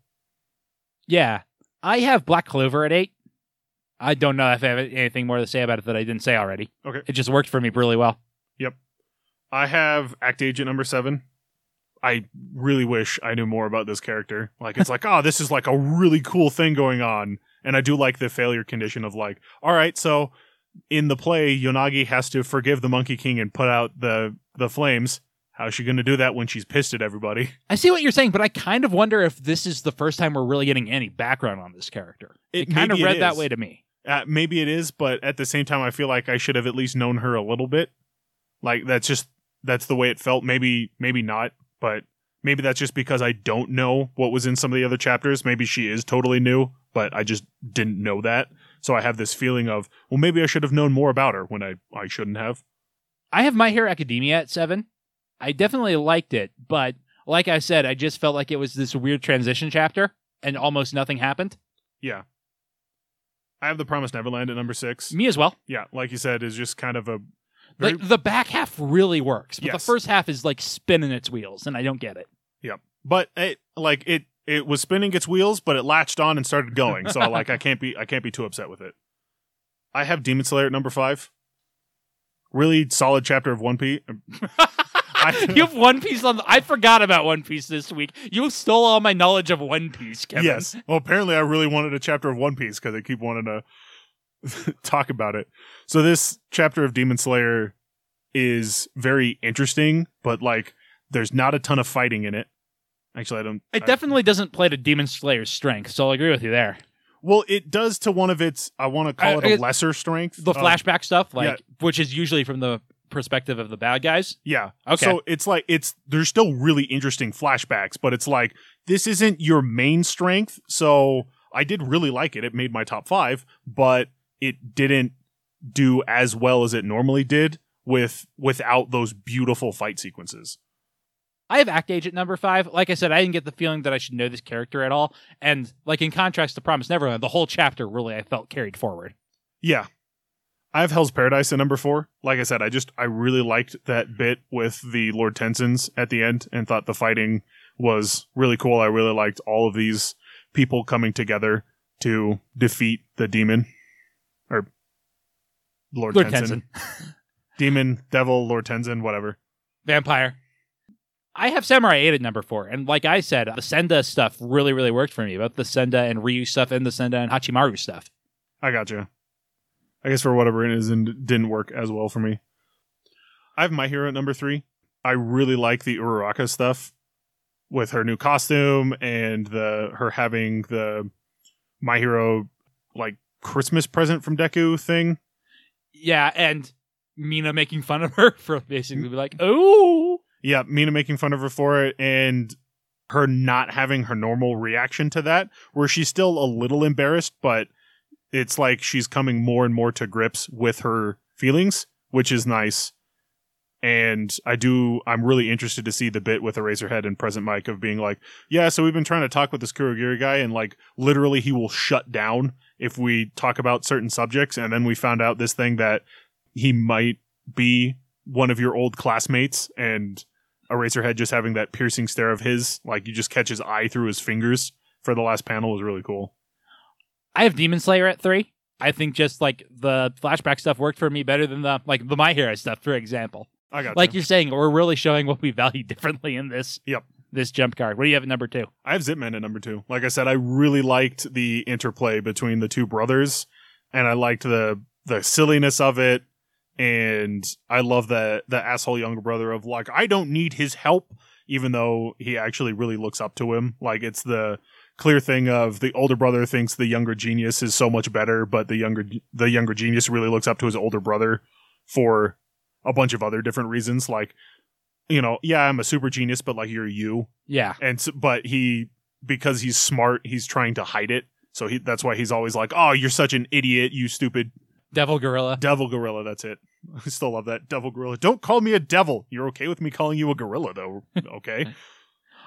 Yeah. I have Black Clover at eight. I don't know if I have anything more to say about it that I didn't say already. Okay. It just worked for me really well. Yep, I have Act Agent number seven. I really wish I knew more about this character. Like, it's like, oh, [laughs] this is like a really cool thing going on. And I do like the failure condition of like, all right, so in the play, Yonagi has to forgive the Monkey King and put out the the flames. How's she going to do that when she's pissed at everybody? [laughs] I see what you're saying, but I kind of wonder if this is the first time we're really getting any background on this character. It, kind of read that way to me. Uh, maybe it is, but at the same time, I feel like I should have at least known her a little bit. Like that's just that's the way it felt. Maybe maybe not, but maybe that's just because I don't know what was in some of the other chapters. Maybe she is totally new, but I just didn't know that. So I have this feeling of well, maybe I should have known more about her when I I shouldn't have. I have My Hero Academia at seven. I definitely liked it, but like I said, I just felt like it was this weird transition chapter and almost nothing happened. Yeah. I have the Promised Neverland at number six. Me as well. Yeah, like you said, is just kind of a very, Like the back half really works, but the first half is like spinning its wheels, and I don't get it. Yep. But it like it it was spinning its wheels, but it latched on and started going. So [laughs] like I can't be I can't be too upset with it. I have Demon Slayer at number five. Really solid chapter of One Piece. [laughs] You have One Piece on. The, I forgot about One Piece this week. You stole all my knowledge of One Piece, Kevin. Yes. Well, apparently I really wanted a chapter of One Piece because I keep wanting to [laughs] talk about it. So this chapter of Demon Slayer is very interesting, but like there's not a ton of fighting in it. Actually, I don't. It I- definitely doesn't play to Demon Slayer's strength, so I'll agree with you there. well, it does to one of its. I want to call I- it a lesser strength. The of- flashback stuff, like yeah. which is usually from the perspective of the bad guys. Yeah. Okay. So it's like it's there's still really interesting flashbacks, but it's like this isn't your main strength. So I did really like it. It made my top five, but it didn't do as well as it normally did. with without those beautiful fight sequences. I have Act Age at number five. Like I said, I didn't get the feeling that I should know this character at all. And like in contrast to Promise Neverland, the whole chapter really I felt carried forward. Yeah. I have Hell's Paradise at number four. Like I said, I just I really liked that bit with the Lord Tensens at the end and thought the fighting was really cool. I really liked all of these people coming together to defeat the demon. Or Lord, Lord Tensen. Tensen. [laughs] Demon, devil, Lord Tensen, whatever. Vampire. I have Samurai 8 at number four. And like I said, the Senda stuff really, really worked for me. Both the Senda and Ryu stuff and the Senda and Hachimaru stuff. I gotcha. I guess for whatever reason it didn't work as well for me. I have My Hero at number three. I really like the Uraraka stuff with her new costume and the her having the My Hero like Christmas present from Deku thing. Yeah, and Mina making fun of her [laughs] for basically like, oh. Yeah, Mina making fun of her for it and her not having her normal reaction to that, where she's still a little embarrassed, but it's like she's coming more and more to grips with her feelings, which is nice. And I do, I'm really interested to see the bit with Eraserhead and Present Mike of being like, yeah, so we've been trying to talk with this Kurogiri guy, and like literally he will shut down if we talk about certain subjects. And then we found out this thing that he might be one of your old classmates, and Eraserhead just having that piercing stare of his, like you just catch his eye through his fingers for the last panel was really cool. I have Demon Slayer at three. I think just like the flashback stuff worked for me better than the like the My Hero stuff, for example. I got Like you. you're saying, we're really showing what we value [laughs] differently in this. Yep. This jump card. What do you have at number two? I have Zipman at number two. Like I said, I really liked the interplay between the two brothers, and I liked the the silliness of it, and I love the the asshole younger brother of like I don't need his help, even though he actually really looks up to him. Like it's the clear thing of the older brother thinks the younger genius is so much better, but the younger the younger genius really looks up to his older brother for a bunch of other different reasons, like. You know, yeah, I'm a super genius, but like you're you, Yeah. and s but he because he's smart he's trying to hide it so he that's why he's always like oh you're such an idiot you stupid Devil Gorilla. devil gorilla that's it [laughs] i still love that devil gorilla don't call me a devil you're okay with me calling you a gorilla though [laughs] okay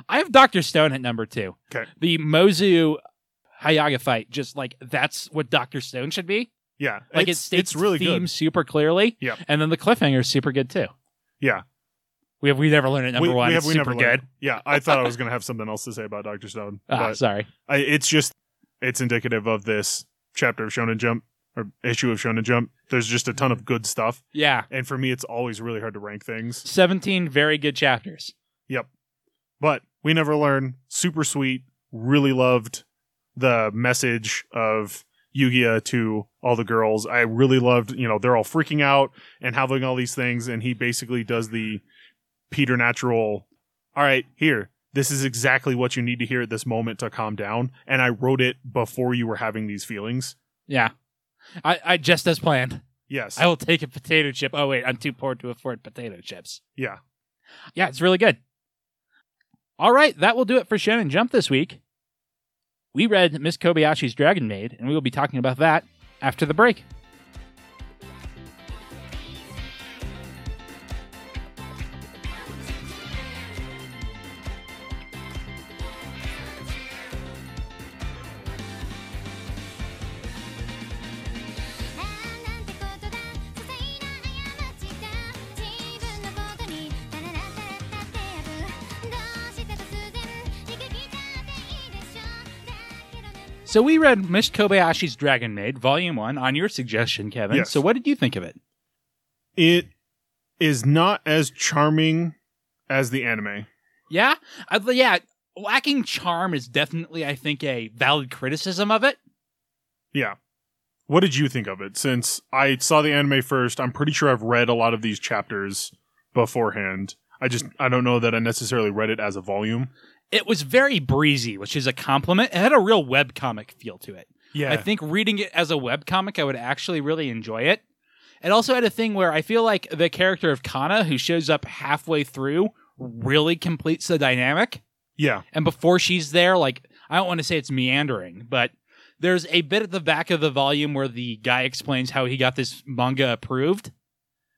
I have Doctor Stone at number two. Okay. The Mozu Hyoga fight, just like that's what Doctor Stone should be. Yeah Like it's, it states it's really the theme good super clearly. Yeah, And then the cliffhanger is super good too. yeah We have we never learned it number we, one. we have we super never good. yeah i thought i was gonna have something else to say about dr stone Ah, but sorry. I, it's just it's indicative of this chapter of shonen jump or issue of shonen jump there's just a ton of good stuff Yeah. and for me it's always really hard to rank things 17 very good chapters. Yep, but we never learn. Super sweet. Really loved the message of Yuiga to all the girls. I really loved, you know, they're all freaking out and having all these things, and he basically does the Peter Natural. All right, here. This is exactly what you need to hear at this moment to calm down. And I wrote it before you were having these feelings. Yeah. I, I just as planned. Yes. I will take a potato chip. Oh wait, I'm too poor to afford potato chips. yeah. Yeah, it's really good. All right, that will do it for Shonen Jump this week. We read Miss Kobayashi's Dragon Maid, and we will be talking about that after the break.「So we read Miss Kobayashi's Dragon Maid, Volume 1, on your suggestion, Kevin. Yes. So what did you think of it? It is not as charming as the anime. Yeah? Uh, I, yeah, lacking charm is definitely, I think, a valid criticism of it. Yeah. What did you think of it? Since I saw the anime first, I'm pretty sure I've read a lot of these chapters beforehand. I just I don't know that I necessarily read it as a volume. It was very breezy, which is a compliment. It had a real webcomic feel to it. Yeah. I think reading it as a webcomic, I would actually really enjoy it. It also had a thing where I feel like the character of Kanna, who shows up halfway through, really completes the dynamic. yeah. And before she's there, like, I don't want to say it's meandering, but there's a bit at the back of the volume where the guy explains how he got this manga approved,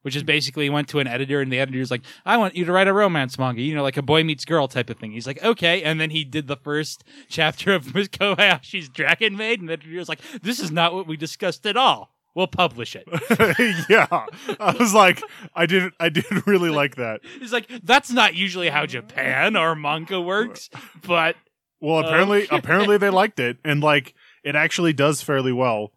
which is basically he went to an editor and the editor's like, I want you to write a romance manga, you know, like a boy meets girl type of thing. He's like, okay. And then he did the first chapter of [laughs] Miss Kobayashi's Dragon Maid, and the editor's like, this is not what we discussed at all. We'll publish it. [laughs] yeah, I was like, I didn't, I didn't really like that. He's like, that's not usually how Japan or manga works, but Well, apparently, Okay. Uh, [laughs] apparently they liked it, and like it actually does fairly well.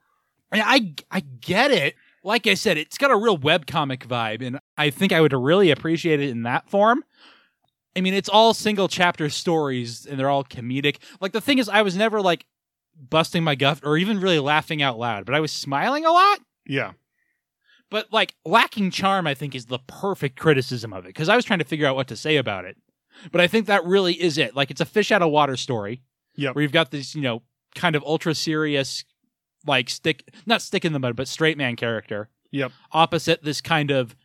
I I get it. Like I said, it's got a real webcomic vibe, and I think I would really appreciate it in that form. I mean, it's all single chapter stories, and they're all comedic. Like the thing is, I was never like busting my gut or even really laughing out loud, but I was smiling a lot. Yeah, But like lacking charm, I think is the perfect criticism of it because I was trying to figure out what to say about it. But I think that really is it. Like it's a fish out of water story. Yep. Where you've got this, you know, kind of ultra serious, like stick, not stick in the mud, but straight man character. Yep. Opposite this kind of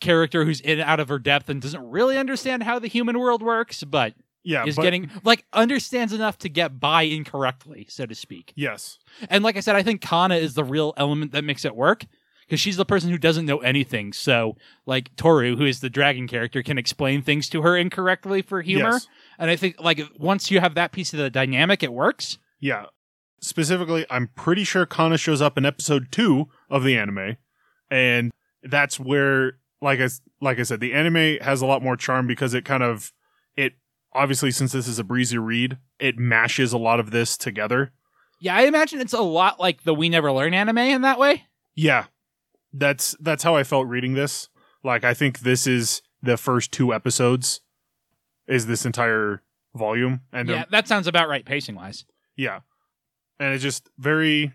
character who's in and out of her depth and doesn't really understand how the human world works, but yeah, is but getting like understands enough to get by incorrectly, so to speak. yes, And like I said, I think Kanna is the real element that makes it work because she's the person who doesn't know anything. So, like Toru, who is the dragon character, can explain things to her incorrectly for humor. yes. And I think like once you have that piece of the dynamic, it works. Yeah. Specifically, I'm pretty sure Kanna shows up in episode two of the anime, and that's where, like I like I said, the anime has a lot more charm because it kind of it obviously since this is a breezy read, it mashes a lot of this together. Yeah, I imagine it's a lot like the We Never Learn anime in that way. Yeah, that's that's how I felt reading this. Like I think this is the first two episodes is this entire volume, and yeah, they're- that sounds about right pacing wise. Yeah. And it's just very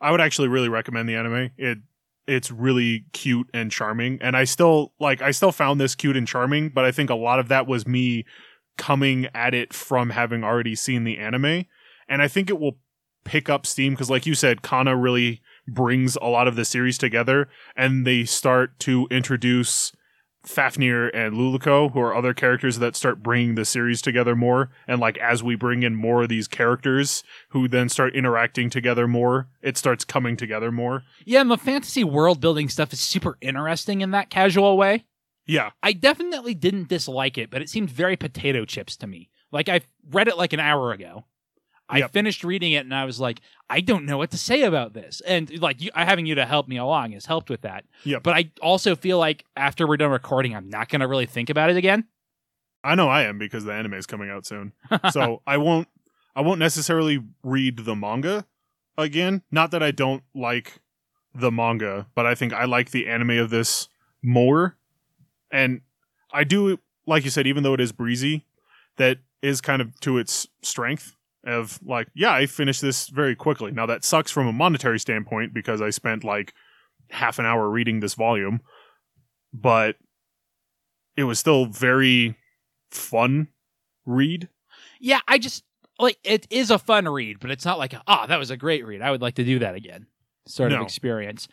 I would actually really recommend the anime. It it's really cute and charming. And I still like I still found this cute and charming, but I think a lot of that was me coming at it from having already seen the anime. And I think it will pick up steam because like you said, Kanna really brings a lot of the series together and they start to introduce Fafnir and Luluko, who are other characters that start bringing the series together more. And like as we bring in more of these characters who then start interacting together more, it starts coming together more. Yeah, and the fantasy world building stuff is super interesting in that casual way. Yeah, I definitely didn't dislike it, but it seemed very potato chips to me. Like I read it like an hour ago. I Yep. finished reading it and I was like, I don't know what to say about this. And like you, having you to help me along has helped with that. Yep. But I also feel like after we're done recording, I'm not going to really think about it again. I know I am because the anime is coming out soon. [laughs] so I won't I won't necessarily read the manga again. Not that I don't like the manga, but I think I like the anime of this more. And I do like you said, even though it is breezy, that is kind of to its strength of like, yeah, I finished this very quickly. Now that sucks from a monetary standpoint because I spent like half an hour reading this volume, but it was still very fun read. Yeah, I just like it is a fun read, but it's not like, ah, that was a great read. I would like to do that again. Sort of experience.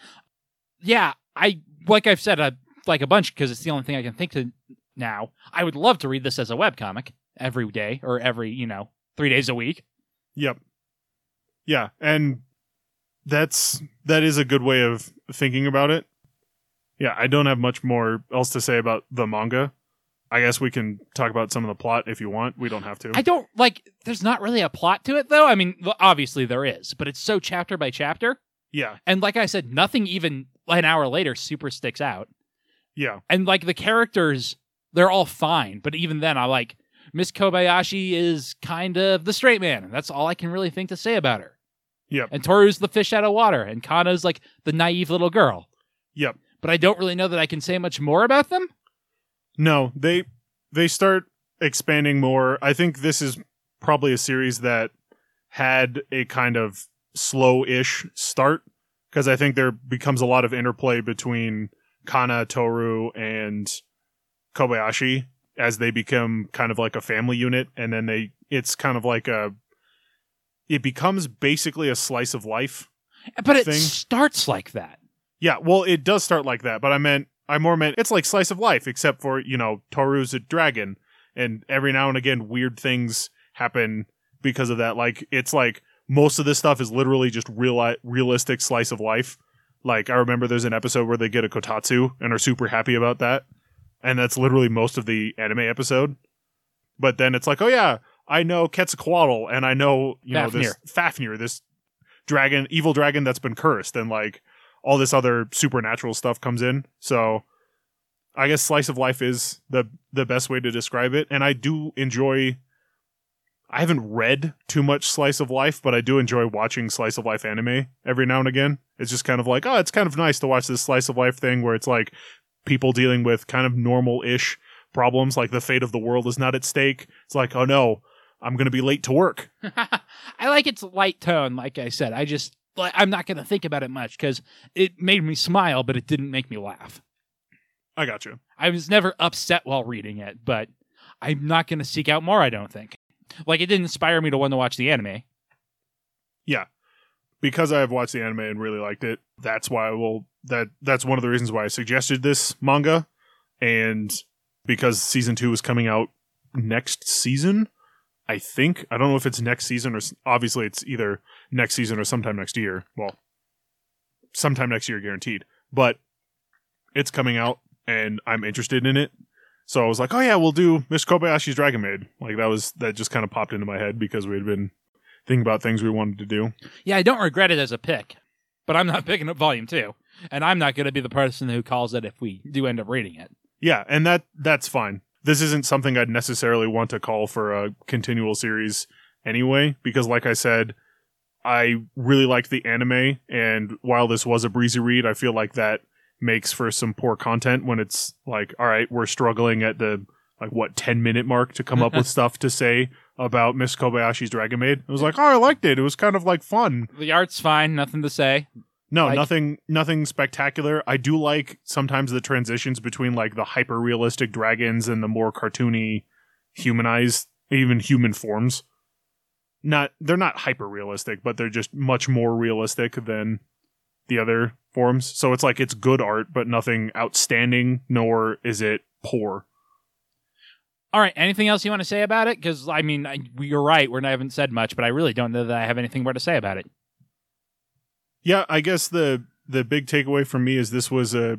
Yeah, I like I've said uh, like a bunch because it's the only thing I can think to now. I would love to read this as a webcomic every day or every, you know, 3 days a week. Yep. Yeah, and that's that is a good way of thinking about it. Yeah, I don't have much more else to say about the manga. I guess we can talk about some of the plot if you want. We don't have to. I don't like there's not really a plot to it though. I mean, obviously there is, but it's so chapter by chapter. yeah, And like I said, nothing even an hour later super sticks out. yeah, and like the characters they're all fine but even then i like miss kobayashi is kind of the straight man and that's all i can really think to say about her Yep. and toru's the fish out of water and kanna's like the naive little girl yep. but i don't really know that i can say much more about them No, they they start expanding more. I think this is probably a series that had a kind of slow-ish start because I think there becomes a lot of interplay between Kanna, Toru, and Kobayashi as they become kind of like a family unit, and then they it's kind of like a it becomes basically a slice of life. but it Thing. starts like that Yeah, well, it does start like that, but I meant I more meant it's like slice of life, except for you know Toru's a dragon, and every now and again weird things happen because of that. Like it's like most of this stuff is literally just real realistic slice of life. Like I remember there's an episode where they get a kotatsu and are super happy about that. And that's literally most of the anime episode. But then it's like, oh yeah, I know Quetzalcoatl and I know, you know, this Fafnir, this dragon, evil dragon that's been cursed, and like all this other supernatural stuff comes in. So I guess slice of life is the the best way to describe it. And I do enjoy I haven't read too much slice of life, but I do enjoy watching slice of life anime every now and again. It's just kind of like, oh, it's kind of nice to watch this slice of life thing where it's like people dealing with kind of normal ish problems, like the fate of the world is not at stake. It's like, oh no, I'm going to be late to work. [laughs] I like its light tone. Like I said, I just I'm not going to think about it much because it made me smile, but it didn't make me laugh. I got you. I was never upset while reading it, but I'm not going to seek out more. I don't think. Like it didn't inspire me to want to watch the anime. Yeah. Because I have watched the anime and really liked it, that's why I will that that's one of the reasons why I suggested this manga. And because season two is coming out next season, I think. I don't know if it's next season or obviously it's either next season or sometime next year. Well, sometime next year guaranteed. But it's coming out and I'm interested in it. So I was like, oh yeah, we'll do Miss Kobayashi's Dragon Maid. Like that was that just kind of popped into my head because we had been thinking about things we wanted to do. Yeah, I don't regret it as a pick, but I'm not [laughs] picking up volume two, and I'm not going to be the person who calls it if we do end up reading it. Yeah, and that that's fine. This isn't something I'd necessarily want to call for a continual series anyway, because like I said, I really liked the anime, and while this was a breezy read, I feel like that makes for some poor content when it's like, all right, we're struggling at the like what ten minute mark to come up with [laughs] stuff to say about Miss Kobayashi's Dragon Maid. It was like, oh, I liked it. It was kind of like fun. The art's fine, nothing to say. No, Like- nothing nothing spectacular. I do like sometimes the transitions between like the hyper realistic dragons and the more cartoony humanized even human forms. Not they're not hyper realistic, but they're just much more realistic than the other forms. So it's like it's good art, but nothing outstanding, nor is it poor. All right, anything else you want to say about it? Because I mean, I, you're right. We haven't said much, but I really don't know that I have anything more to say about it. Yeah, I guess the the big takeaway from me is this was a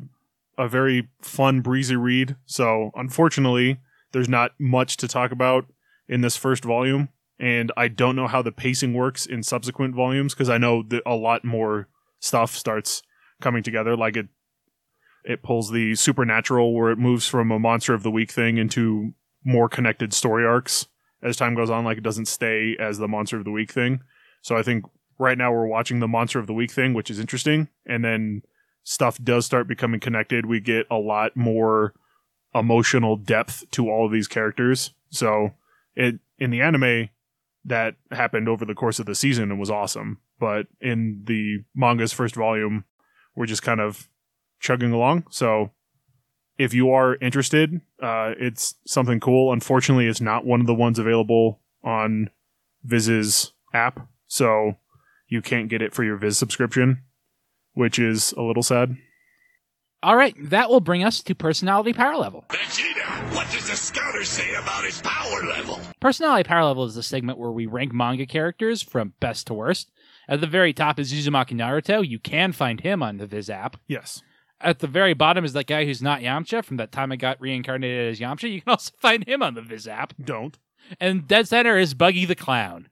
a very fun breezy read. So unfortunately, there's not much to talk about in this first volume, and I don't know how the pacing works in subsequent volumes because I know that a lot more stuff starts coming together. Like it it pulls the supernatural where it moves from a monster of the week thing into more connected story arcs as time goes on. Like it doesn't stay as the monster of the week thing. So I think right now we're watching the monster of the week thing, which is interesting. And then stuff does start becoming connected. We get a lot more emotional depth to all of these characters. So it in the anime that happened over the course of the season and was awesome. But in the manga's first volume, we're just kind of chugging along. So if you are interested, uh, it's something cool. Unfortunately, it's not one of the ones available on Viz's app. So you can't get it for your Viz subscription, which is a little sad. All right, that will bring us to personality power level. Vegeta, what does the scouter say about his power level? Personality power level is the segment where we rank manga characters from best to worst. At the very top is Uzumaki Naruto. You can find him on the Viz app. Yes. At the very bottom is that guy who's not Yamcha from that time I got reincarnated as Yamcha. You can [laughs] also find him on the Viz app. Don't. And dead center is Buggy the Clown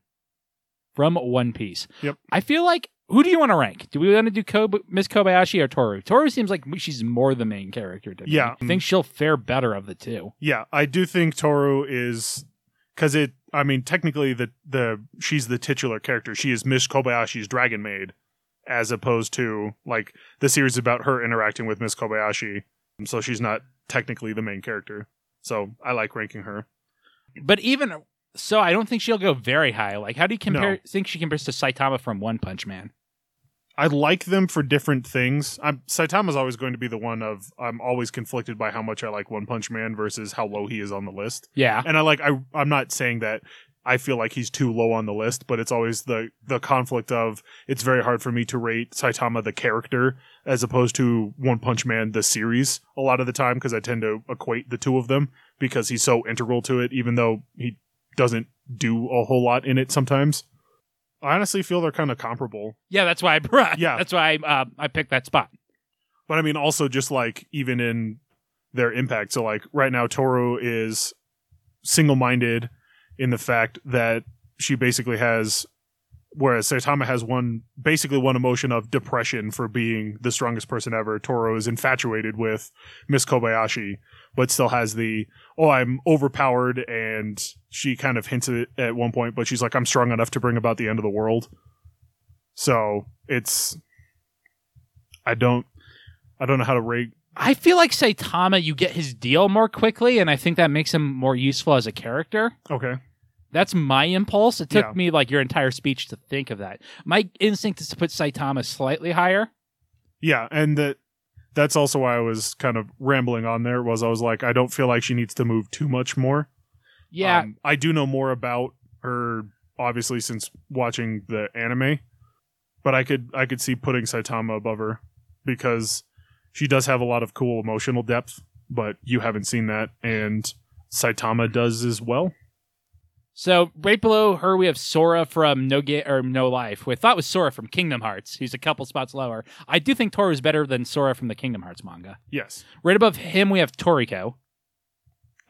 from One Piece. Yep. I feel like who do you want to rank? Do we want to do Kob- Miss Kobayashi or Toru? Toru seems like she's more the main character to me. Yeah. I think she'll fare better of the two. Yeah, I do think Toru is because it. I mean, technically, the the she's the titular character. She is Miss Kobayashi's Dragon Maid, as opposed to like the series about her interacting with Miss Kobayashi. So she's not technically the main character. So I like ranking her. But even so, I don't think she'll go very high. Like, how do you compare? No. Think she compares to Saitama from One Punch Man? I like them for different things. I'm, Saitama's always going to be the one of I'm always conflicted by how much I like One Punch Man versus how low he is on the list. Yeah. and I like I I'm not saying that I feel like he's too low on the list, but it's always the the conflict of it's very hard for me to rate Saitama the character as opposed to One Punch Man the series a lot of the time because I tend to equate the two of them because he's so integral to it even though he doesn't do a whole lot in it sometimes. I honestly feel they're kind of comparable. Yeah, that's why I brought. Yeah. that's why I, uh, I picked that spot. But I mean, also just like even in their impact. So like right now, Toru is single-minded in the fact that she basically has, whereas Saitama has one basically one emotion of depression for being the strongest person ever. Toro is infatuated with Miss Kobayashi, but still has the oh I'm overpowered, and she kind of hints it at one point, but she's like I'm strong enough to bring about the end of the world. So it's I don't I don't know how to rate I feel like Saitama, you get his deal more quickly, and I think that makes him more useful as a character. Okay. That's my impulse. It took Yeah. me like your entire speech to think of that. My instinct is to put Saitama slightly higher. Yeah, and that that's also why I was kind of rambling on there was I was like I don't feel like she needs to move too much more. Yeah, Um, I do know more about her obviously since watching the anime, but I could I could see putting Saitama above her because she does have a lot of cool emotional depth, but you haven't seen that and Saitama does as well. So right below her, we have Sora from No Ga- or No Life. We thought was Sora from Kingdom Hearts, He's a couple spots lower. I do think Toru is better than Sora from the Kingdom Hearts manga. Yes. Right above him, we have Toriko.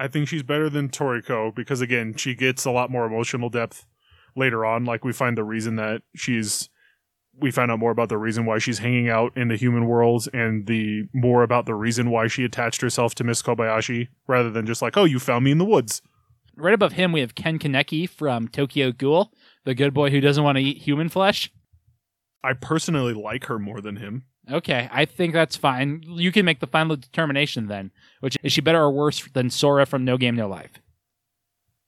I think she's better than Toriko because again, she gets a lot more emotional depth later on. Like we find the reason that she's we find out more about the reason why she's hanging out in the human world and the more about the reason why she attached herself to Miss Kobayashi rather than just like, oh, you found me in the woods. Right above him, we have Ken Kaneki from Tokyo Ghoul, the good boy who doesn't want to eat human flesh. I personally like her more than him. Okay, I think that's fine. You can make the final determination then. Which is she better or worse than Sora from No Game No Life?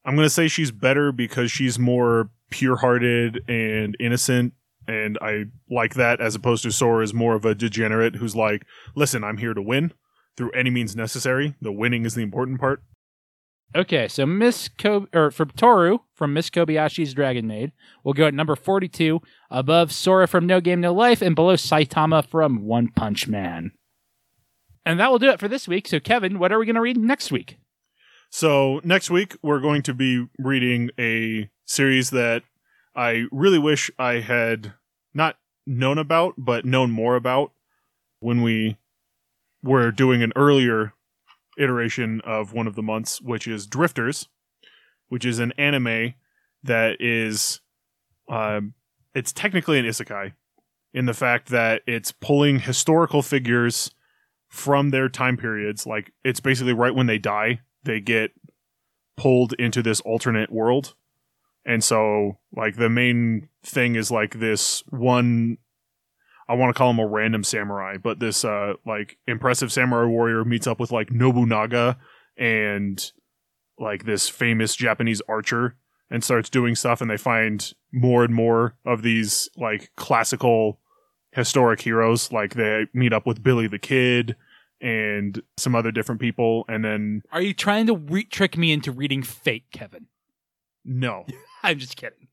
I'm gonna say she's better because she's more pure-hearted and innocent, and I like that as opposed to Sora is more of a degenerate who's like, "Listen, I'm here to win through any means necessary. The winning is the important part." Okay, so Miss Ko- or for Toru from Miss Kobayashi's Dragon Maid, we'll go at number forty-two, above Sora from No Game No Life, and below Saitama from One Punch Man. And that will do it for this week. So, Kevin, what are we going to read next week? So next week we're going to be reading a series that I really wish I had not known about, but known more about when we were doing an earlier iteration of one of the months, which is Drifters, which is an anime that is, um, it's technically an isekai in the fact that it's pulling historical figures from their time periods. Like it's basically right when they die, they get pulled into this alternate world. And so, like, the main thing is like this one. I want to call him a random samurai, but this uh like impressive samurai warrior meets up with like Nobunaga and like this famous Japanese archer and starts doing stuff and they find more and more of these like classical historic heroes like they meet up with Billy the Kid and some other different people and then Are you trying to re- trick me into reading Fate, Kevin? no [laughs] [laughs] I'm just kidding.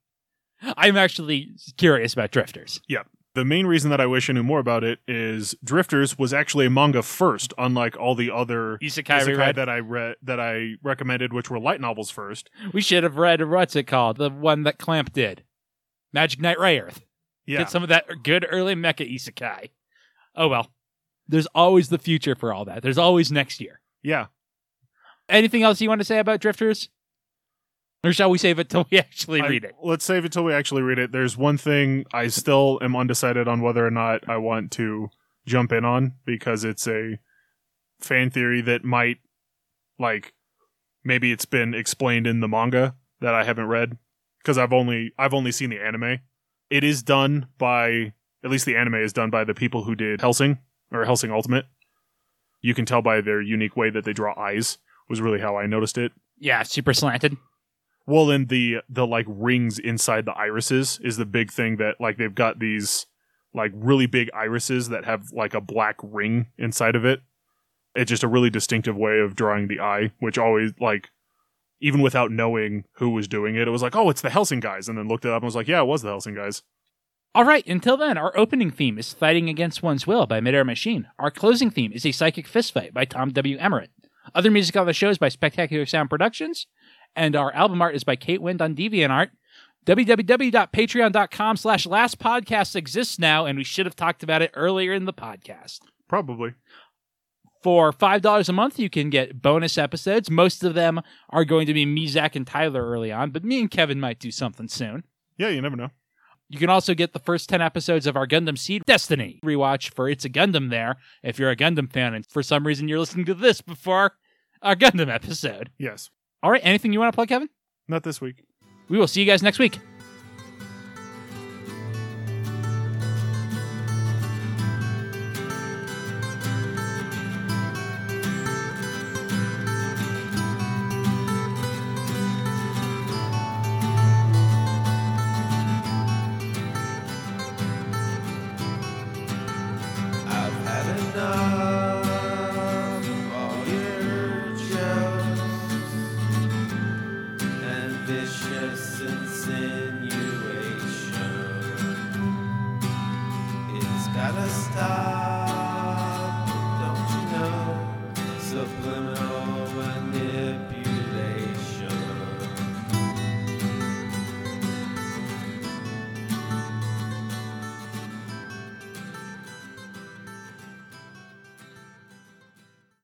I'm actually curious about Drifters. Yeah. The main reason that I wish I knew more about it is Drifters was actually a manga first, unlike all the other Isekai, isekai that I read that I recommended, which were light novels first. We should have read what's it called? The one that Clamp did. Magic Knight Rayearth. Yeah, Get some of that good early mecha isekai. Oh well. There's always the future for all that. There's always next year. yeah. Anything else you want to say about Drifters? Or shall we save it till we actually I- read it? Let's save it till we actually read it. There's one thing I still am undecided on whether or not I want to jump in on because it's a fan theory that might, like, maybe it's been explained in the manga that I haven't read because I've only I've only seen the anime. It is done by at least the anime is done by the people who did Hellsing or Hellsing Ultimate. You can tell by their unique way that they draw eyes was really how I noticed it. Yeah, super slanted. Well, and the the like rings inside the irises is the big thing that like they've got these like really big irises that have like a black ring inside of it. It's just a really distinctive way of drawing the eye, which always like even without knowing who was doing it, it was like, oh, it's the Hellsing guys, and then looked it up and was like, yeah, it was the Hellsing guys. All right, until then, our opening theme is Fighting Against One's Will by Midair Machine. Our closing theme is A Psychic Fistfight by Tom W. Emmerich. Other music on the show is by Spectacular Sound Productions, and our album art is by Kate Wind on DeviantArt. www.patreon.com slash last podcast exists now, and we should have talked about it earlier in the podcast. Probably. For $5 a month, you can get bonus episodes. Most of them are going to be me, Zach, and Tyler early on, but me and Kevin might do something soon. Yeah, you never know. You can also get the first 10 episodes of our Gundam Seed Destiny rewatch for It's a Gundam there if you're a Gundam fan and for some reason you're listening to this before our Gundam episode. Yes. All right, anything you want to plug, Kevin? Not this week. We will see you guys next week.